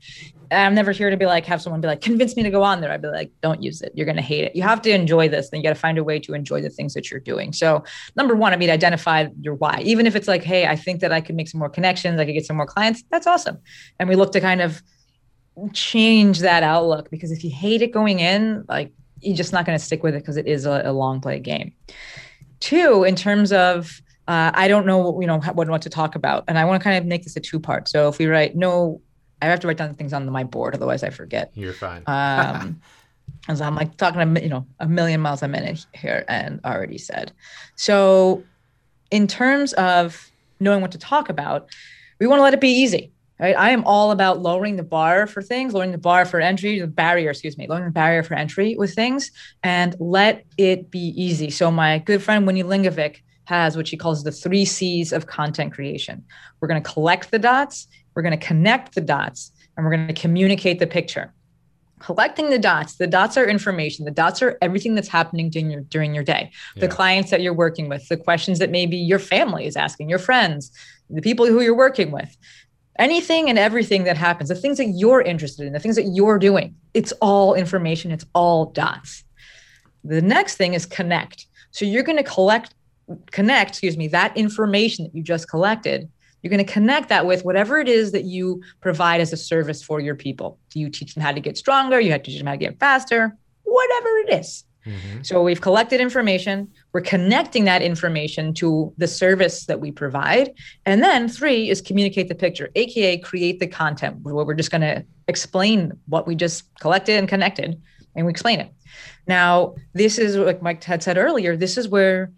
I'm never here to be like, have someone be like, convince me to go on there. I'd be like, don't use it. You're going to hate it. You have to enjoy this. Then you got to find a way to enjoy the things that you're doing. So, number one, I mean, identify your why. Even if it's like, hey, I think that I could make some more connections, I could get some more clients, that's awesome. And we look to kind of change that outlook because if you hate it going in, like you're just not going to stick with it because it is a, a, long play game. Two, in terms of uh, I don't know, you know, what, what to talk about, and I want to kind of make this a two part. So if we write no, I have to write down things on my board, otherwise I forget. You're fine. um, as I'm like talking, a, you know, a million miles a minute here, and already said. So, in terms of knowing what to talk about, we want to let it be easy right? I am all about lowering the bar for things, lowering the bar for entry, the barrier, excuse me, lowering the barrier for entry with things and let it be easy. So my good friend Winnie Lingovic has what she calls the three C's of content creation. We're going to collect the dots, we're going to connect the dots, and we're going to communicate the picture. Collecting the dots, the dots are information. The dots are everything that's happening during your during your day. Yeah. The clients that you're working with, the questions that maybe your family is asking, your friends, the people who you're working with anything and everything that happens, the things that you're interested in, the things that you're doing, it's all information, it's all dots. The next thing is connect. So you're going to collect, connect, excuse me, that information that you just collected. You're going to connect that with whatever it is that you provide as a service for your people. Do you teach them how to get stronger? You have to teach them how to get faster, whatever it is. Mm-hmm. So we've collected information, we're connecting that information to the service that we provide. And then three is communicate the picture, AKA create the content where we're just going to explain what we just collected and connected and we explain it. Now, this is like Mike had said earlier, this is where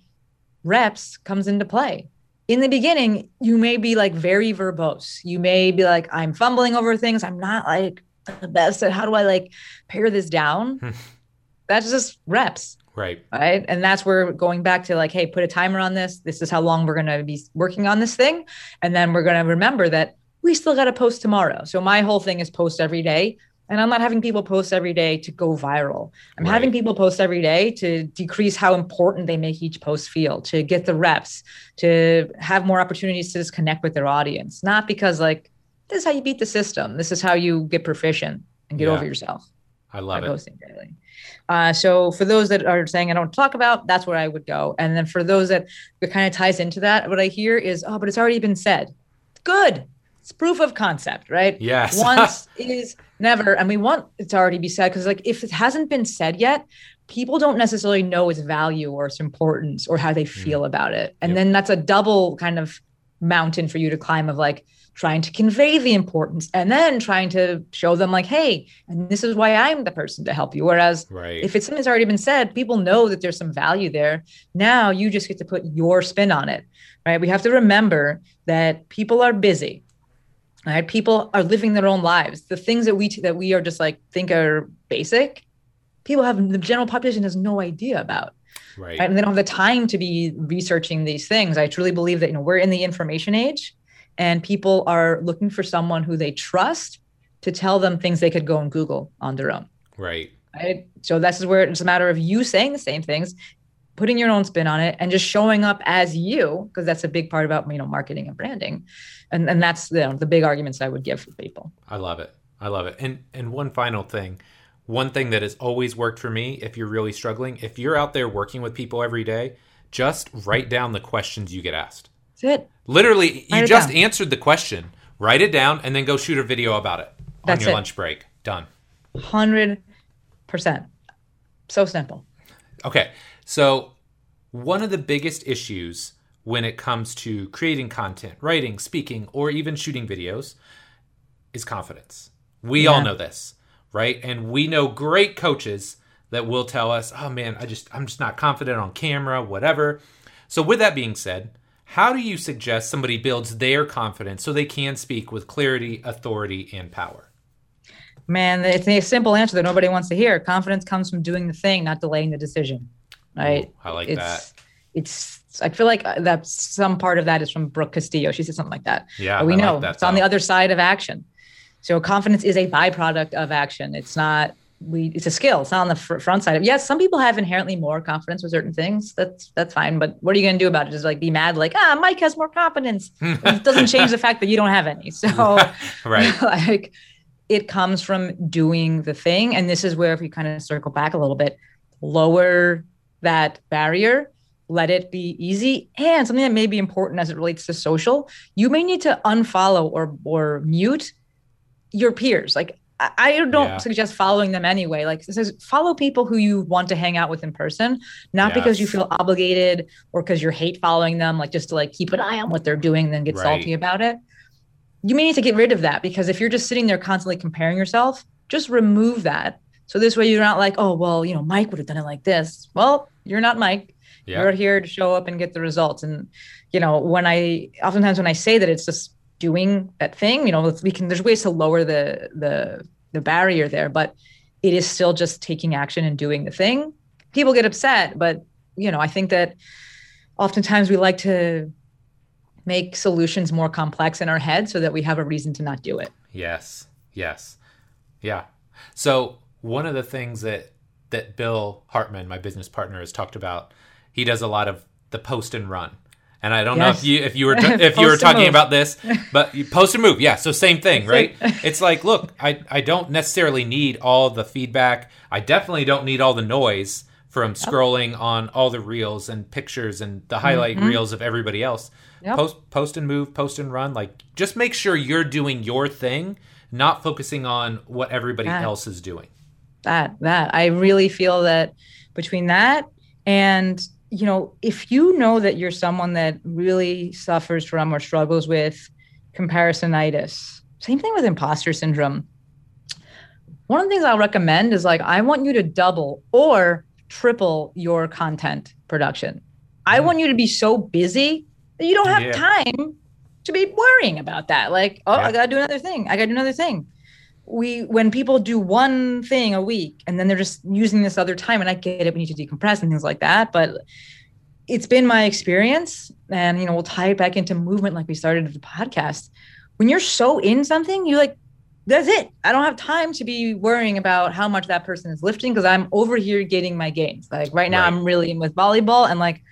reps comes into play. In the beginning, you may be like very verbose. You may be like, I'm fumbling over things. I'm not like the best at how do I like pare this down? Hmm. that's just reps. Right. Right. And that's where going back to like, hey, put a timer on this. This is how long we're going to be working on this thing. And then we're going to remember that we still got to post tomorrow. So my whole thing is post every day. And I'm not having people post every day to go viral. I'm right. having people post every day to decrease how important they make each post feel, to get the reps, to have more opportunities to just connect with their audience. Not because like this is how you beat the system. This is how you get proficient and get yeah. over yourself. I love it. Posting daily. Uh, so for those that are saying I don't talk about, that's where I would go. And then for those that it kind of ties into that, what I hear is, oh, but it's already been said. Good. It's proof of concept, right? Yes. Once is never, and we want it to already be said because, like, if it hasn't been said yet, people don't necessarily know its value or its importance or how they mm. feel mm. about it. And yep. then that's a double kind of mountain for you to climb of like, trying to convey the importance and then trying to show them like hey and this is why i'm the person to help you whereas right. if it's something that's already been said people know that there's some value there now you just get to put your spin on it right we have to remember that people are busy right people are living their own lives the things that we that we are just like think are basic people have the general population has no idea about right. right and they don't have the time to be researching these things i truly believe that you know we're in the information age and people are looking for someone who they trust to tell them things they could go and Google on their own. Right. Right. So this is where it's a matter of you saying the same things, putting your own spin on it, and just showing up as you, because that's a big part about you know marketing and branding, and and that's you know, the big arguments I would give for people. I love it. I love it. And and one final thing, one thing that has always worked for me, if you're really struggling, if you're out there working with people every day, just write down the questions you get asked. That's it. Literally, Write you just down. answered the question. Write it down and then go shoot a video about it That's on your it. lunch break. Done. 100%. So simple. Okay. So, one of the biggest issues when it comes to creating content, writing, speaking, or even shooting videos is confidence. We Yeah. all know this, right? And we know great coaches that will tell us, "Oh man, I just I'm just not confident on camera, whatever." So with that being said, how do you suggest somebody builds their confidence so they can speak with clarity, authority, and power? Man, it's a simple answer that nobody wants to hear. Confidence comes from doing the thing, not delaying the decision. Right? Ooh, I like it's that. it's I feel like uh, that some part of that is from Brooke Castillo. She said something like that. Yeah, But we I like know that, it's on the other side of action. So confidence is a byproduct of action. It's not we. It's a skill. It's not on the fr- front side of. Yes, some people have inherently more confidence with certain things. That's that's fine. But what are you going to do about it? Just like be mad, like ah, Mike has more confidence. it doesn't change the fact that you don't have any. So right. like it comes from doing the thing. And this is where if we kind of circle back a little bit, lower that barrier, let it be easy. And something that may be important as it relates to social, you may need to unfollow or or mute your peers. Like I don't Yeah. suggest following them anyway. Like it says follow people who you want to hang out with in person, not because you feel obligated or because you hate following them, like just to like keep an eye on what they're doing, then get Right. salty about it you may need to get rid of that because if you're just sitting there constantly comparing yourself, just remove that. So this way you're not like, oh, well, you know, Mike would have done it like this. Well, you're not Mike. Yeah. You're here to show up and get the results. And, you know, when I oftentimes when I say that it's just doing that thing, you know, we can there's ways to lower the the the barrier there, but it is still just taking action and doing the thing. People get upset, but you know, I think that oftentimes we like to make solutions more complex in our head so that we have a reason to not do it. Yes. Yes. Yeah. So one of the things that that Bill Hartman, my business partner, has talked about, he does a lot of the post and run. And I don't know if you if you were if you were talking about this, but post and move, yeah. So same thing, right? It's like, look, I I don't necessarily need all the feedback. I definitely don't need all the noise from scrolling on all the reels and pictures and the highlight Mhm. reels of everybody else. Yep. Post post and move, post and run. Like just make sure you're doing your thing, not focusing on what everybody That. else is doing. That that i really feel that between that and you know if you know that you're someone that really suffers from or struggles with comparisonitis same thing with imposter syndrome one of the things i'll recommend is like i want you to double or triple your content production i Mm. want you to be so busy that you don't have Yeah. time to be worrying about that like oh Yeah. i gotta do another thing i gotta do another thing we when people do one thing a week and then they're just using this other time and i get it we need to decompress and things like that but it's been my experience and you know we'll tie it back into movement like we started the podcast. When you're so in something you're like that's it. I don't have time to be worrying about how much that person is lifting because i'm over here getting my gains. Like right now Right. i'm really in with volleyball and like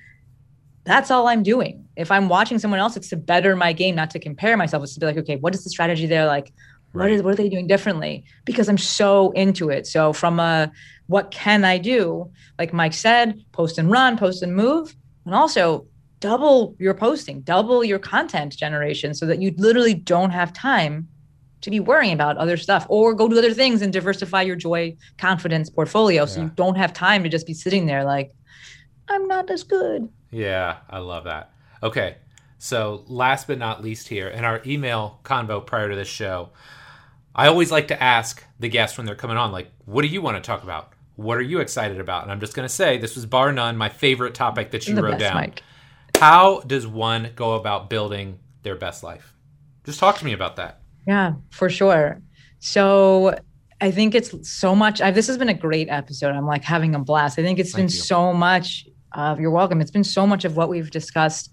that's all i'm doing. If i'm watching someone else it's to better my game not to compare myself. It's to be like okay what is the strategy there? Like what Right. is what are they doing differently because i'm so into it so from a what can i do like mike said post and run post and move and also double your posting double your content generation so that you literally don't have time to be worrying about other stuff or go do other things and diversify your joy confidence portfolio so Yeah. you don't have time to just be sitting there like i'm not as good Yeah, I love that. Okay, so last but not least, here in our email convo prior to this show, I always like to ask the guests when they're coming on, like, what do you want to talk about? What are you excited about? And I'm just going to say, this was bar none my favorite topic that you the wrote best down. mike How does one go about building their best life? Just talk to me about that. Yeah, for sure. So I think it's so much. I, this has been a great episode. I'm like having a blast. I think it's been you. so much of, you're welcome. It's been so much of what we've discussed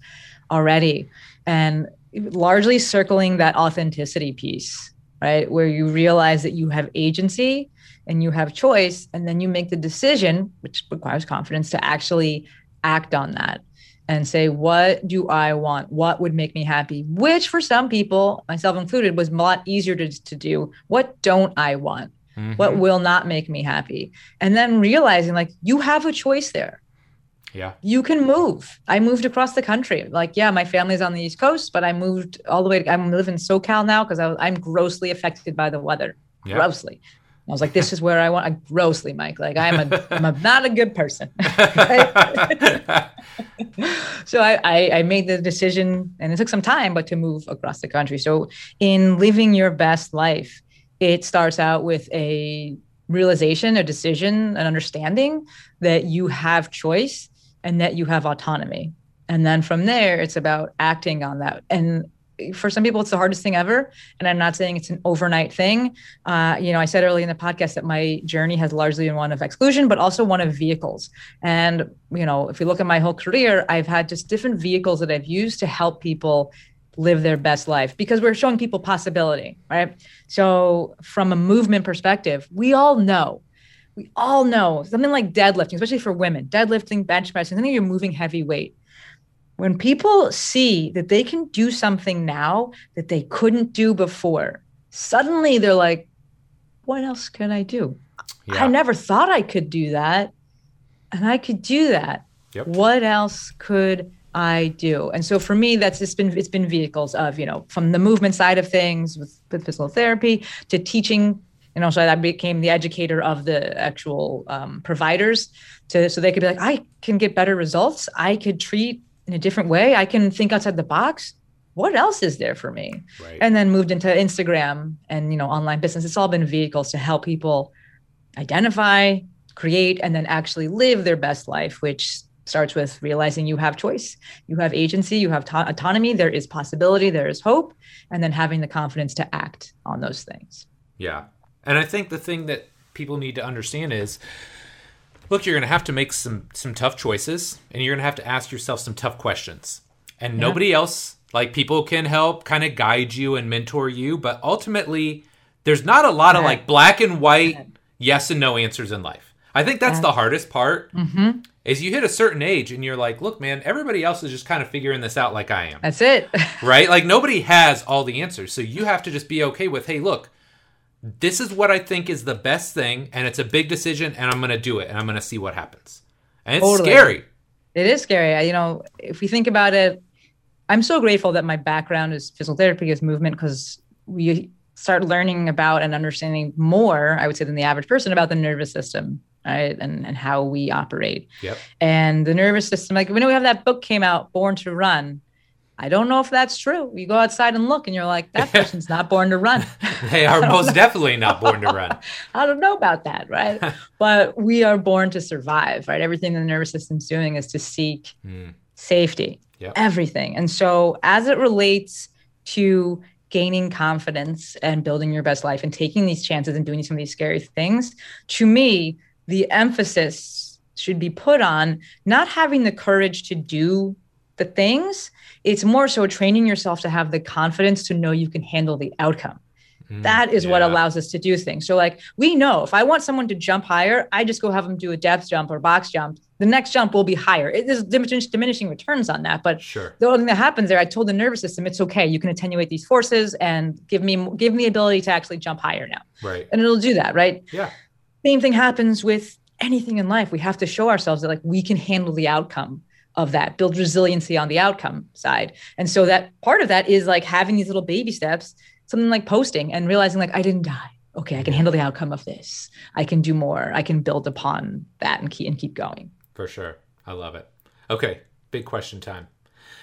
already and largely circling that authenticity piece, right? Where you realize that you have agency and you have choice, and then you make the decision, which requires confidence, to actually act on that and say, what do I want? What would make me happy? Which for some people, myself included, was a lot easier to, to do. What don't I want? What Mhm. will not make me happy? And then realizing like you have a choice there. Yeah. You can move. I moved across the country. Like, yeah, my family's on the East Coast, but I moved all the way. To, I'm living in SoCal now because I'm grossly affected by the weather. Yeah. Grossly. I was like, this is where I want. I, grossly, Mike. Like I'm a, I'm a, not a good person. so I, I, I made the decision, and it took some time, but to move across the country. So in living your best life, it starts out with a realization, a decision, an understanding that you have choice and that you have autonomy. And then from there, it's about acting on that. And for some people, it's the hardest thing ever. And I'm not saying it's an overnight thing. Uh, you know, I said early in the podcast that my journey has largely been one of exclusion, but also one of vehicles. And, you know, if you look at my whole career, I've had just different vehicles that I've used to help people live their best life because we're showing people possibility, right? So, from a movement perspective, we all know, we all know something like deadlifting, especially for women, deadlifting, bench pressing, something you're moving heavy weight when people see that they can do something now that they couldn't do before, suddenly they're like, what else can I do? Yeah. I never thought I could do that. And I could do that. Yep. What else could I do? And so for me, that's just been it's been vehicles of, you know, from the movement side of things with, with physical therapy to teaching, you know, so I became the educator of the actual um, providers to so they could be like, I can get better results. I could treat in a different way. I can think outside the box. What else is there for me? Right. And then moved into Instagram and you know online business. It's all been vehicles to help people identify, create, and then actually live their best life, which starts with realizing you have choice, you have agency, you have ta- autonomy, there is possibility, there is hope, and then having the confidence to act on those things. Yeah. And I think the thing that people need to understand is look, you're going to have to make some some tough choices, and you're going to have to ask yourself some tough questions. And yeah. nobody else, like people, can help kind of guide you and mentor you, but ultimately, there's not a lot of like black and white yes and no answers in life. I think that's the hardest part. Mm-hmm. Is you hit a certain age and you're like, look, man, everybody else is just kind of figuring this out like I am. That's it. right? Like nobody has all the answers. So you have to just be okay with, hey, look, this is what I think is the best thing, and it's a big decision, and I'm going to do it, and I'm going to see what happens. And it's totally. scary. It is scary. You know, if we think about it, I'm so grateful that my background is physical therapy, is movement, because we start learning about and understanding more, I would say, than the average person about the nervous system, right? And, and how we operate. Yep. And the nervous system, like we know we have that book came out, Born to Run. I don't know if that's true. You go outside and look, and you're like, that person's not born to run. they are most know. definitely not born to run. I don't know about that, right? but we are born to survive, right? Everything the nervous system's doing is to seek mm. safety, yep. everything. And so, as it relates to gaining confidence and building your best life and taking these chances and doing some of these scary things, to me, the emphasis should be put on not having the courage to do the things it's more so training yourself to have the confidence to know you can handle the outcome. Mm, that is yeah. what allows us to do things. So, like, we know if I want someone to jump higher, I just go have them do a depth jump or box jump. The next jump will be higher. It is diminishing returns on that. But sure. the only thing that happens there, I told the nervous system, it's okay. You can attenuate these forces and give me give me the ability to actually jump higher now. Right. And it'll do that, right? Yeah. Same thing happens with anything in life. We have to show ourselves that like we can handle the outcome of that, build resiliency on the outcome side. And so that part of that is like having these little baby steps, something like posting and realizing like I didn't die. Okay, I can handle the outcome of this. I can do more. I can build upon that and keep and keep going. For sure. I love it. Okay, big question time.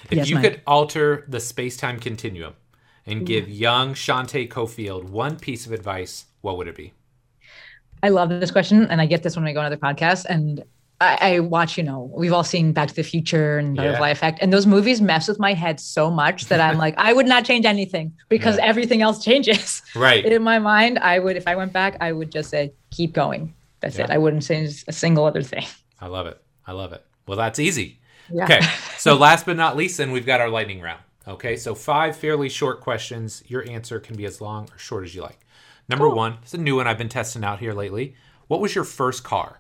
If yes, you could alter the space-time continuum and Ooh. give young Shante Cofield one piece of advice, what would it be? I love this question, and I get this when I go on other podcasts. And I, I, watch, you know, we've all seen Back to the Future and Butterfly yeah. Effect, and those movies mess with my head so much that I'm like, I would not change anything because yeah. everything else changes. Right. In my mind, I would, if I went back, I would just say, keep going. That's yeah. it. I wouldn't change a single other thing. I love it. I love it. Well, that's easy. Okay. so, last but not least, then we've got our lightning round. Okay. So, five fairly short questions. Your answer can be as long or short as you like. Number cool. one, it's a new one I've been testing out here lately. What was your first car?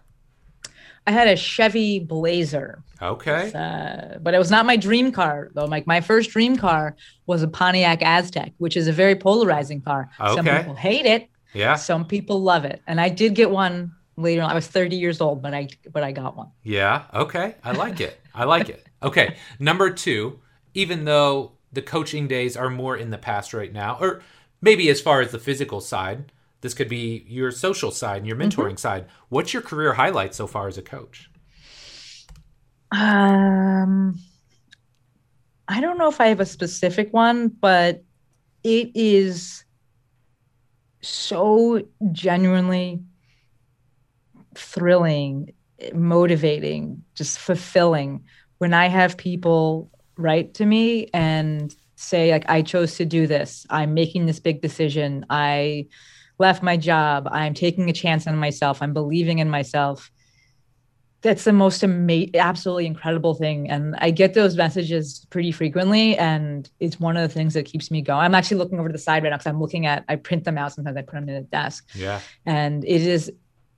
I had a Chevy Blazer. Okay. Uh, but it was not my dream car though. Like my first dream car was a Pontiac Aztek, which is a very polarizing car. Okay. Some people hate it. Yeah. Some people love it. And I did get one later on. I was 30 years old, but I but I got one. Yeah. Okay. I like it. I like it. Okay. Number two, even though the coaching days are more in the past right now, or maybe as far as the physical side, This could be your social side and your Mm-hmm. mentoring side. What's your career highlight so far as a coach? Um, I don't know if I have a specific one, but it is so genuinely thrilling, motivating, just fulfilling when I have people write to me and say, like, I chose to do this. I'm making this big decision. I left my job. I'm taking a chance on myself. I'm believing in myself that's the most ama- absolutely incredible thing and i get those messages pretty frequently and it's one of the things that keeps me going i'm actually looking over to the side right now because i'm looking at i print them out sometimes i put them in a desk Yeah. and it is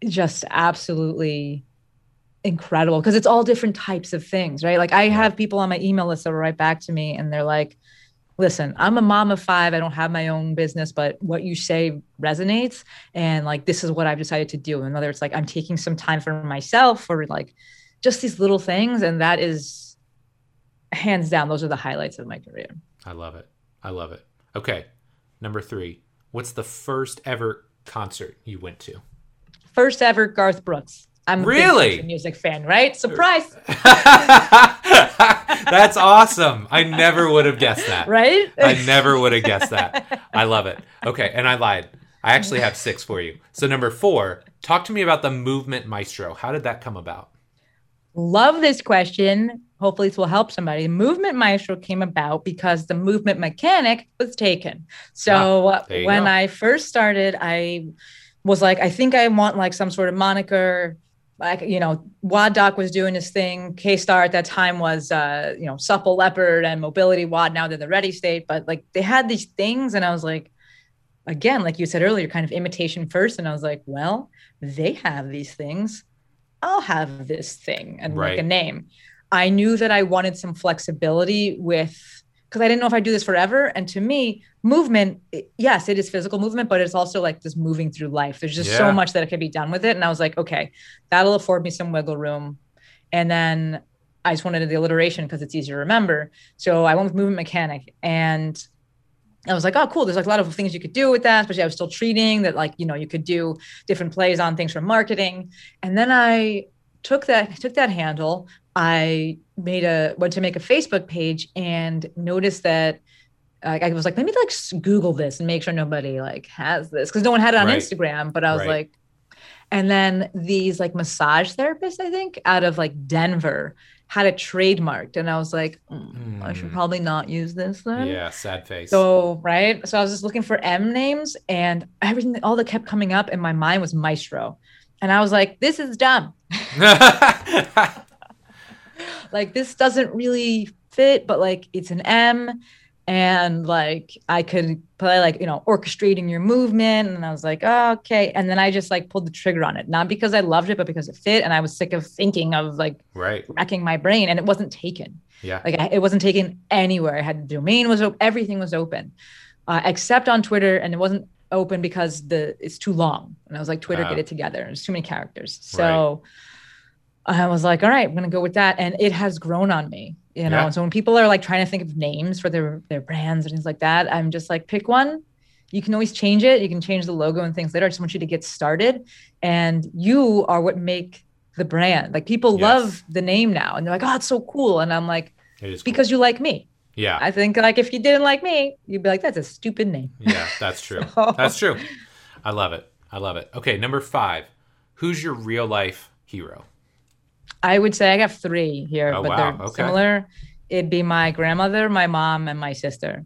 just absolutely incredible because it's all different types of things right like i have people on my email list that will write back to me and they're like listen i'm a mom of five i don't have my own business but what you say resonates and like this is what i've decided to do and whether it's like i'm taking some time for myself or like just these little things and that is hands down those are the highlights of my career I love it. I love it. Okay. Number three. What's the first ever concert you went to? first ever garth brooks i'm a big Really? music fan right surprise That's awesome. I never would have guessed that. right I never would have guessed that. I love it. Okay, and I lied. I actually have six for you. So number four, talk to me about the movement maestro. How did that come about? Love this question. Hopefully, this will help somebody. The movement maestro came about because the movement mechanic was taken. So Ah, when go. I first started, I was like, I think I want like some sort of moniker. Like, you know, WOD Doc was doing his thing. K-Starr at that time was, uh, you know, Supple Leopard and Mobility WOD. Now they're the Ready State. But like they had these things. And I was like, again, like you said earlier, kind of imitation first. And I was like, well, they have these things. I'll have this thing and Right. like a name. I knew that I wanted some flexibility with because I didn't know if I'd do this forever. And to me, movement, it- yes, it is physical movement, but it's also like this moving through life. There's just Yeah. so much that it can be done with it. And I was like, okay, that'll afford me some wiggle room. And then I just wanted the alliteration because it's easier to remember. So I went with movement mechanic and I was like, oh, cool. There's like a lot of things you could do with that, especially I was still treating that, like, you know, you could do different plays on things from marketing. And then I took that took that handle. I made a went to make a Facebook page and noticed that like I was like, let me like Google this and make sure nobody like has this because no one had it on Right. Instagram. But I was Right. like, and then these like massage therapists, I think, out of like Denver had it trademarked, and I was like, mm, I should Mm. probably not use this then. Yeah, sad face. So right, so I was just looking for M names, and everything, all that kept coming up in my mind was Maestro, and I was like, this is dumb. Like this doesn't really fit, but like it's an M, and like I could play like you know orchestrating your movement, and I was like, oh, okay, and then I just like pulled the trigger on it, not because I loved it, but because it fit, and I was sick of thinking of like right. wrecking my brain, and it wasn't taken. Yeah. Like I, it wasn't taken anywhere. I had the domain was op- everything was open, uh, except on Twitter, and it wasn't open because the it's too long. And I was like, Twitter, Ah. get it together. There's too many characters. So I was like, all right, I'm gonna go with that, and it has grown on me. You know, Yeah. so when people are like trying to think of names for their their brands and things like that, I'm just like, pick one. You can always change it. You can change the logo and things later. I just want you to get started, and you are what make the brand. Like people Yes. love the name now, and they're like, oh, it's so cool. And I'm like, is cool. because you like me. yeah, I think like if you didn't like me, you'd be like, that's a stupid name. yeah, that's true. So- That's true. I love it. I love it. Okay, number five. Who's your real life hero? I would say I got three here, Oh, but wow. they're Okay. similar. It'd be my grandmother, my mom, and my sister.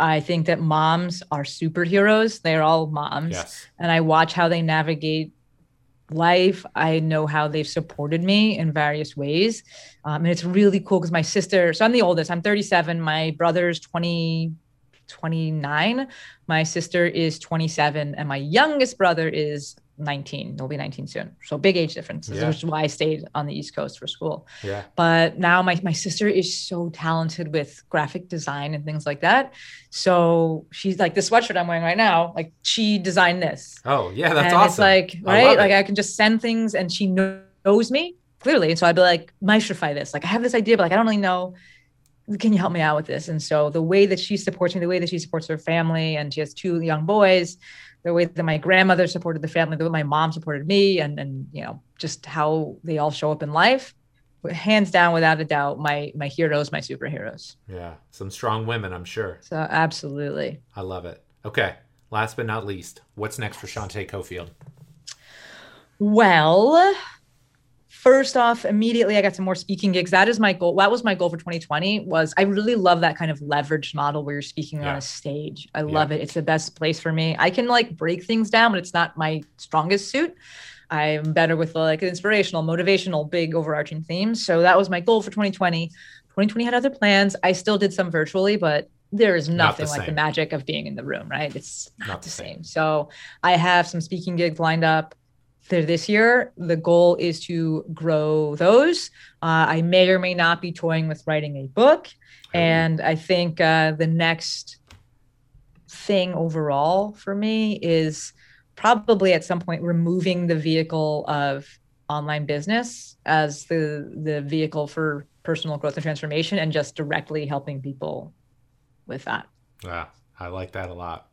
I think that moms are superheroes. They're all moms. Yes. And I watch how they navigate life. I know how they've supported me in various ways. Um, and it's really cool because my sister, so I'm the oldest, I'm 37. My brother's 20, 29. My sister is 27. And my youngest brother is 19. He'll be 19 soon. So big age difference, Yeah. which is why I stayed on the East Coast for school. Yeah. But now my, my sister is so talented with graphic design and things like that. So she's like the sweatshirt I'm wearing right now, like she designed this Oh, yeah, that's and awesome. it's like right love like i can just send things and she knows me clearly and so i'd be like maestrify this like i have this idea but like i don't really know can you help me out with this? And so the way that she supports me, the way that she supports her family, and she has two young boys, the way that my grandmother supported the family, the way my mom supported me, and and you know just how they all show up in life, hands down, without a doubt, my my heroes, my superheroes. Yeah, some strong women, I'm sure. So absolutely, I love it. Okay, last but not least, what's next for Shante Cofield? Well, first off immediately i got some more speaking gigs. That is my goal that was my goal for 2020 was i really love that kind of leveraged model where you're speaking yeah. on a stage. I love it. It's the best place for me. I can like break things down but it's not my strongest suit. I'm better with like inspirational motivational big overarching themes. So that was my goal for 2020 2020 had other plans. I still did some virtually but there is nothing the like the magic of being in the room right? It's not, not the same. same. So i have some speaking gigs lined up this year. The goal is to grow those. Uh, I may or may not be toying with writing a book. And I think uh, the next thing overall for me is probably at some point removing the vehicle of online business as the the vehicle for personal growth and transformation and just directly helping people with that. Yeah, I like that a lot.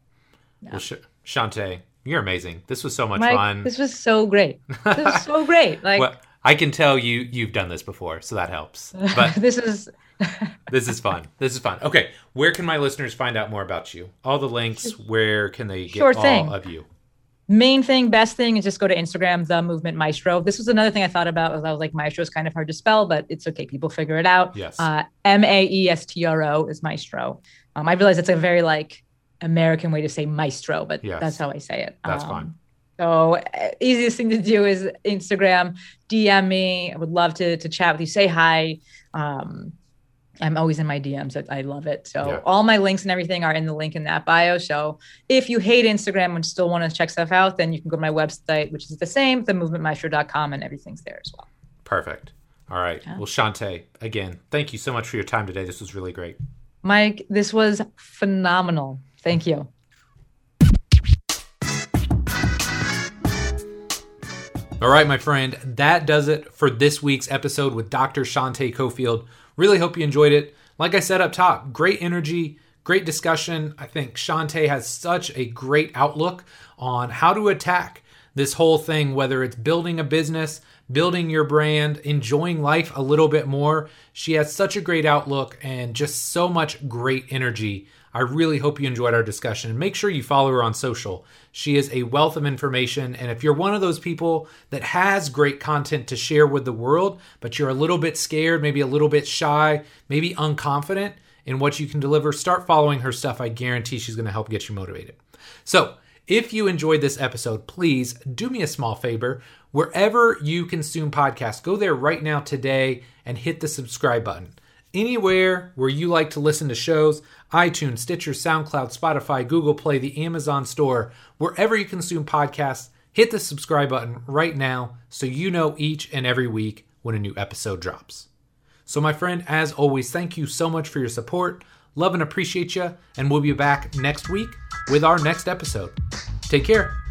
Yeah. Well, Sh- Shante, you're amazing. This was so much Mike, fun. This was so great. This was so great. Like well, I can tell you you've done this before, so that helps. But this is this is fun. This is fun. Okay, where can my listeners find out more about you? All the links. Where can they get sure all of you? Main thing, best thing is just go to Instagram, the movement maestro. This was another thing I thought about. Was I was like, maestro is kind of hard to spell, but it's okay. People figure it out. Yes. Uh, M A E S T R O is maestro. Um, I realize it's a very like American way to say maestro, but yes. that's how I say it. That's um, fine. So uh, easiest thing to do is Instagram, DM me. I would love to to chat with you. Say hi. Um, I'm always in my DMs. I, I love it. So yeah. all my links and everything are in the link in that bio. So if you hate Instagram and still want to check stuff out, then you can go to my website, which is the same, themovementmaestro.com, and everything's there as well. Perfect. All right. Yeah. Well, Shante, again, thank you so much for your time today. This was really great. Mike, this was phenomenal. Thank you. All right, my friend, that does it for this week's episode with Dr. Shante Cofield. Really hope you enjoyed it. Like I said up top, great energy, great discussion. I think Shante has such a great outlook on how to attack this whole thing, whether it's building a business, building your brand, enjoying life a little bit more. She has such a great outlook and just so much great energy I really hope you enjoyed our discussion make sure you follow her on social. She is a wealth of information. And if you're one of those people that has great content to share with the world, but you're a little bit scared, maybe a little bit shy, maybe unconfident in what you can deliver, start following her stuff. I guarantee she's going to help get you motivated. So, if you enjoyed this episode, please do me a small favor. Wherever you consume podcasts, go there right now today and hit the subscribe button. Anywhere where you like to listen to shows, iTunes, Stitcher, SoundCloud, Spotify, Google Play, the Amazon Store, wherever you consume podcasts, hit the subscribe button right now so you know each and every week when a new episode drops. So, my friend, as always, thank you so much for your support. Love and appreciate you, and we'll be back next week with our next episode. Take care.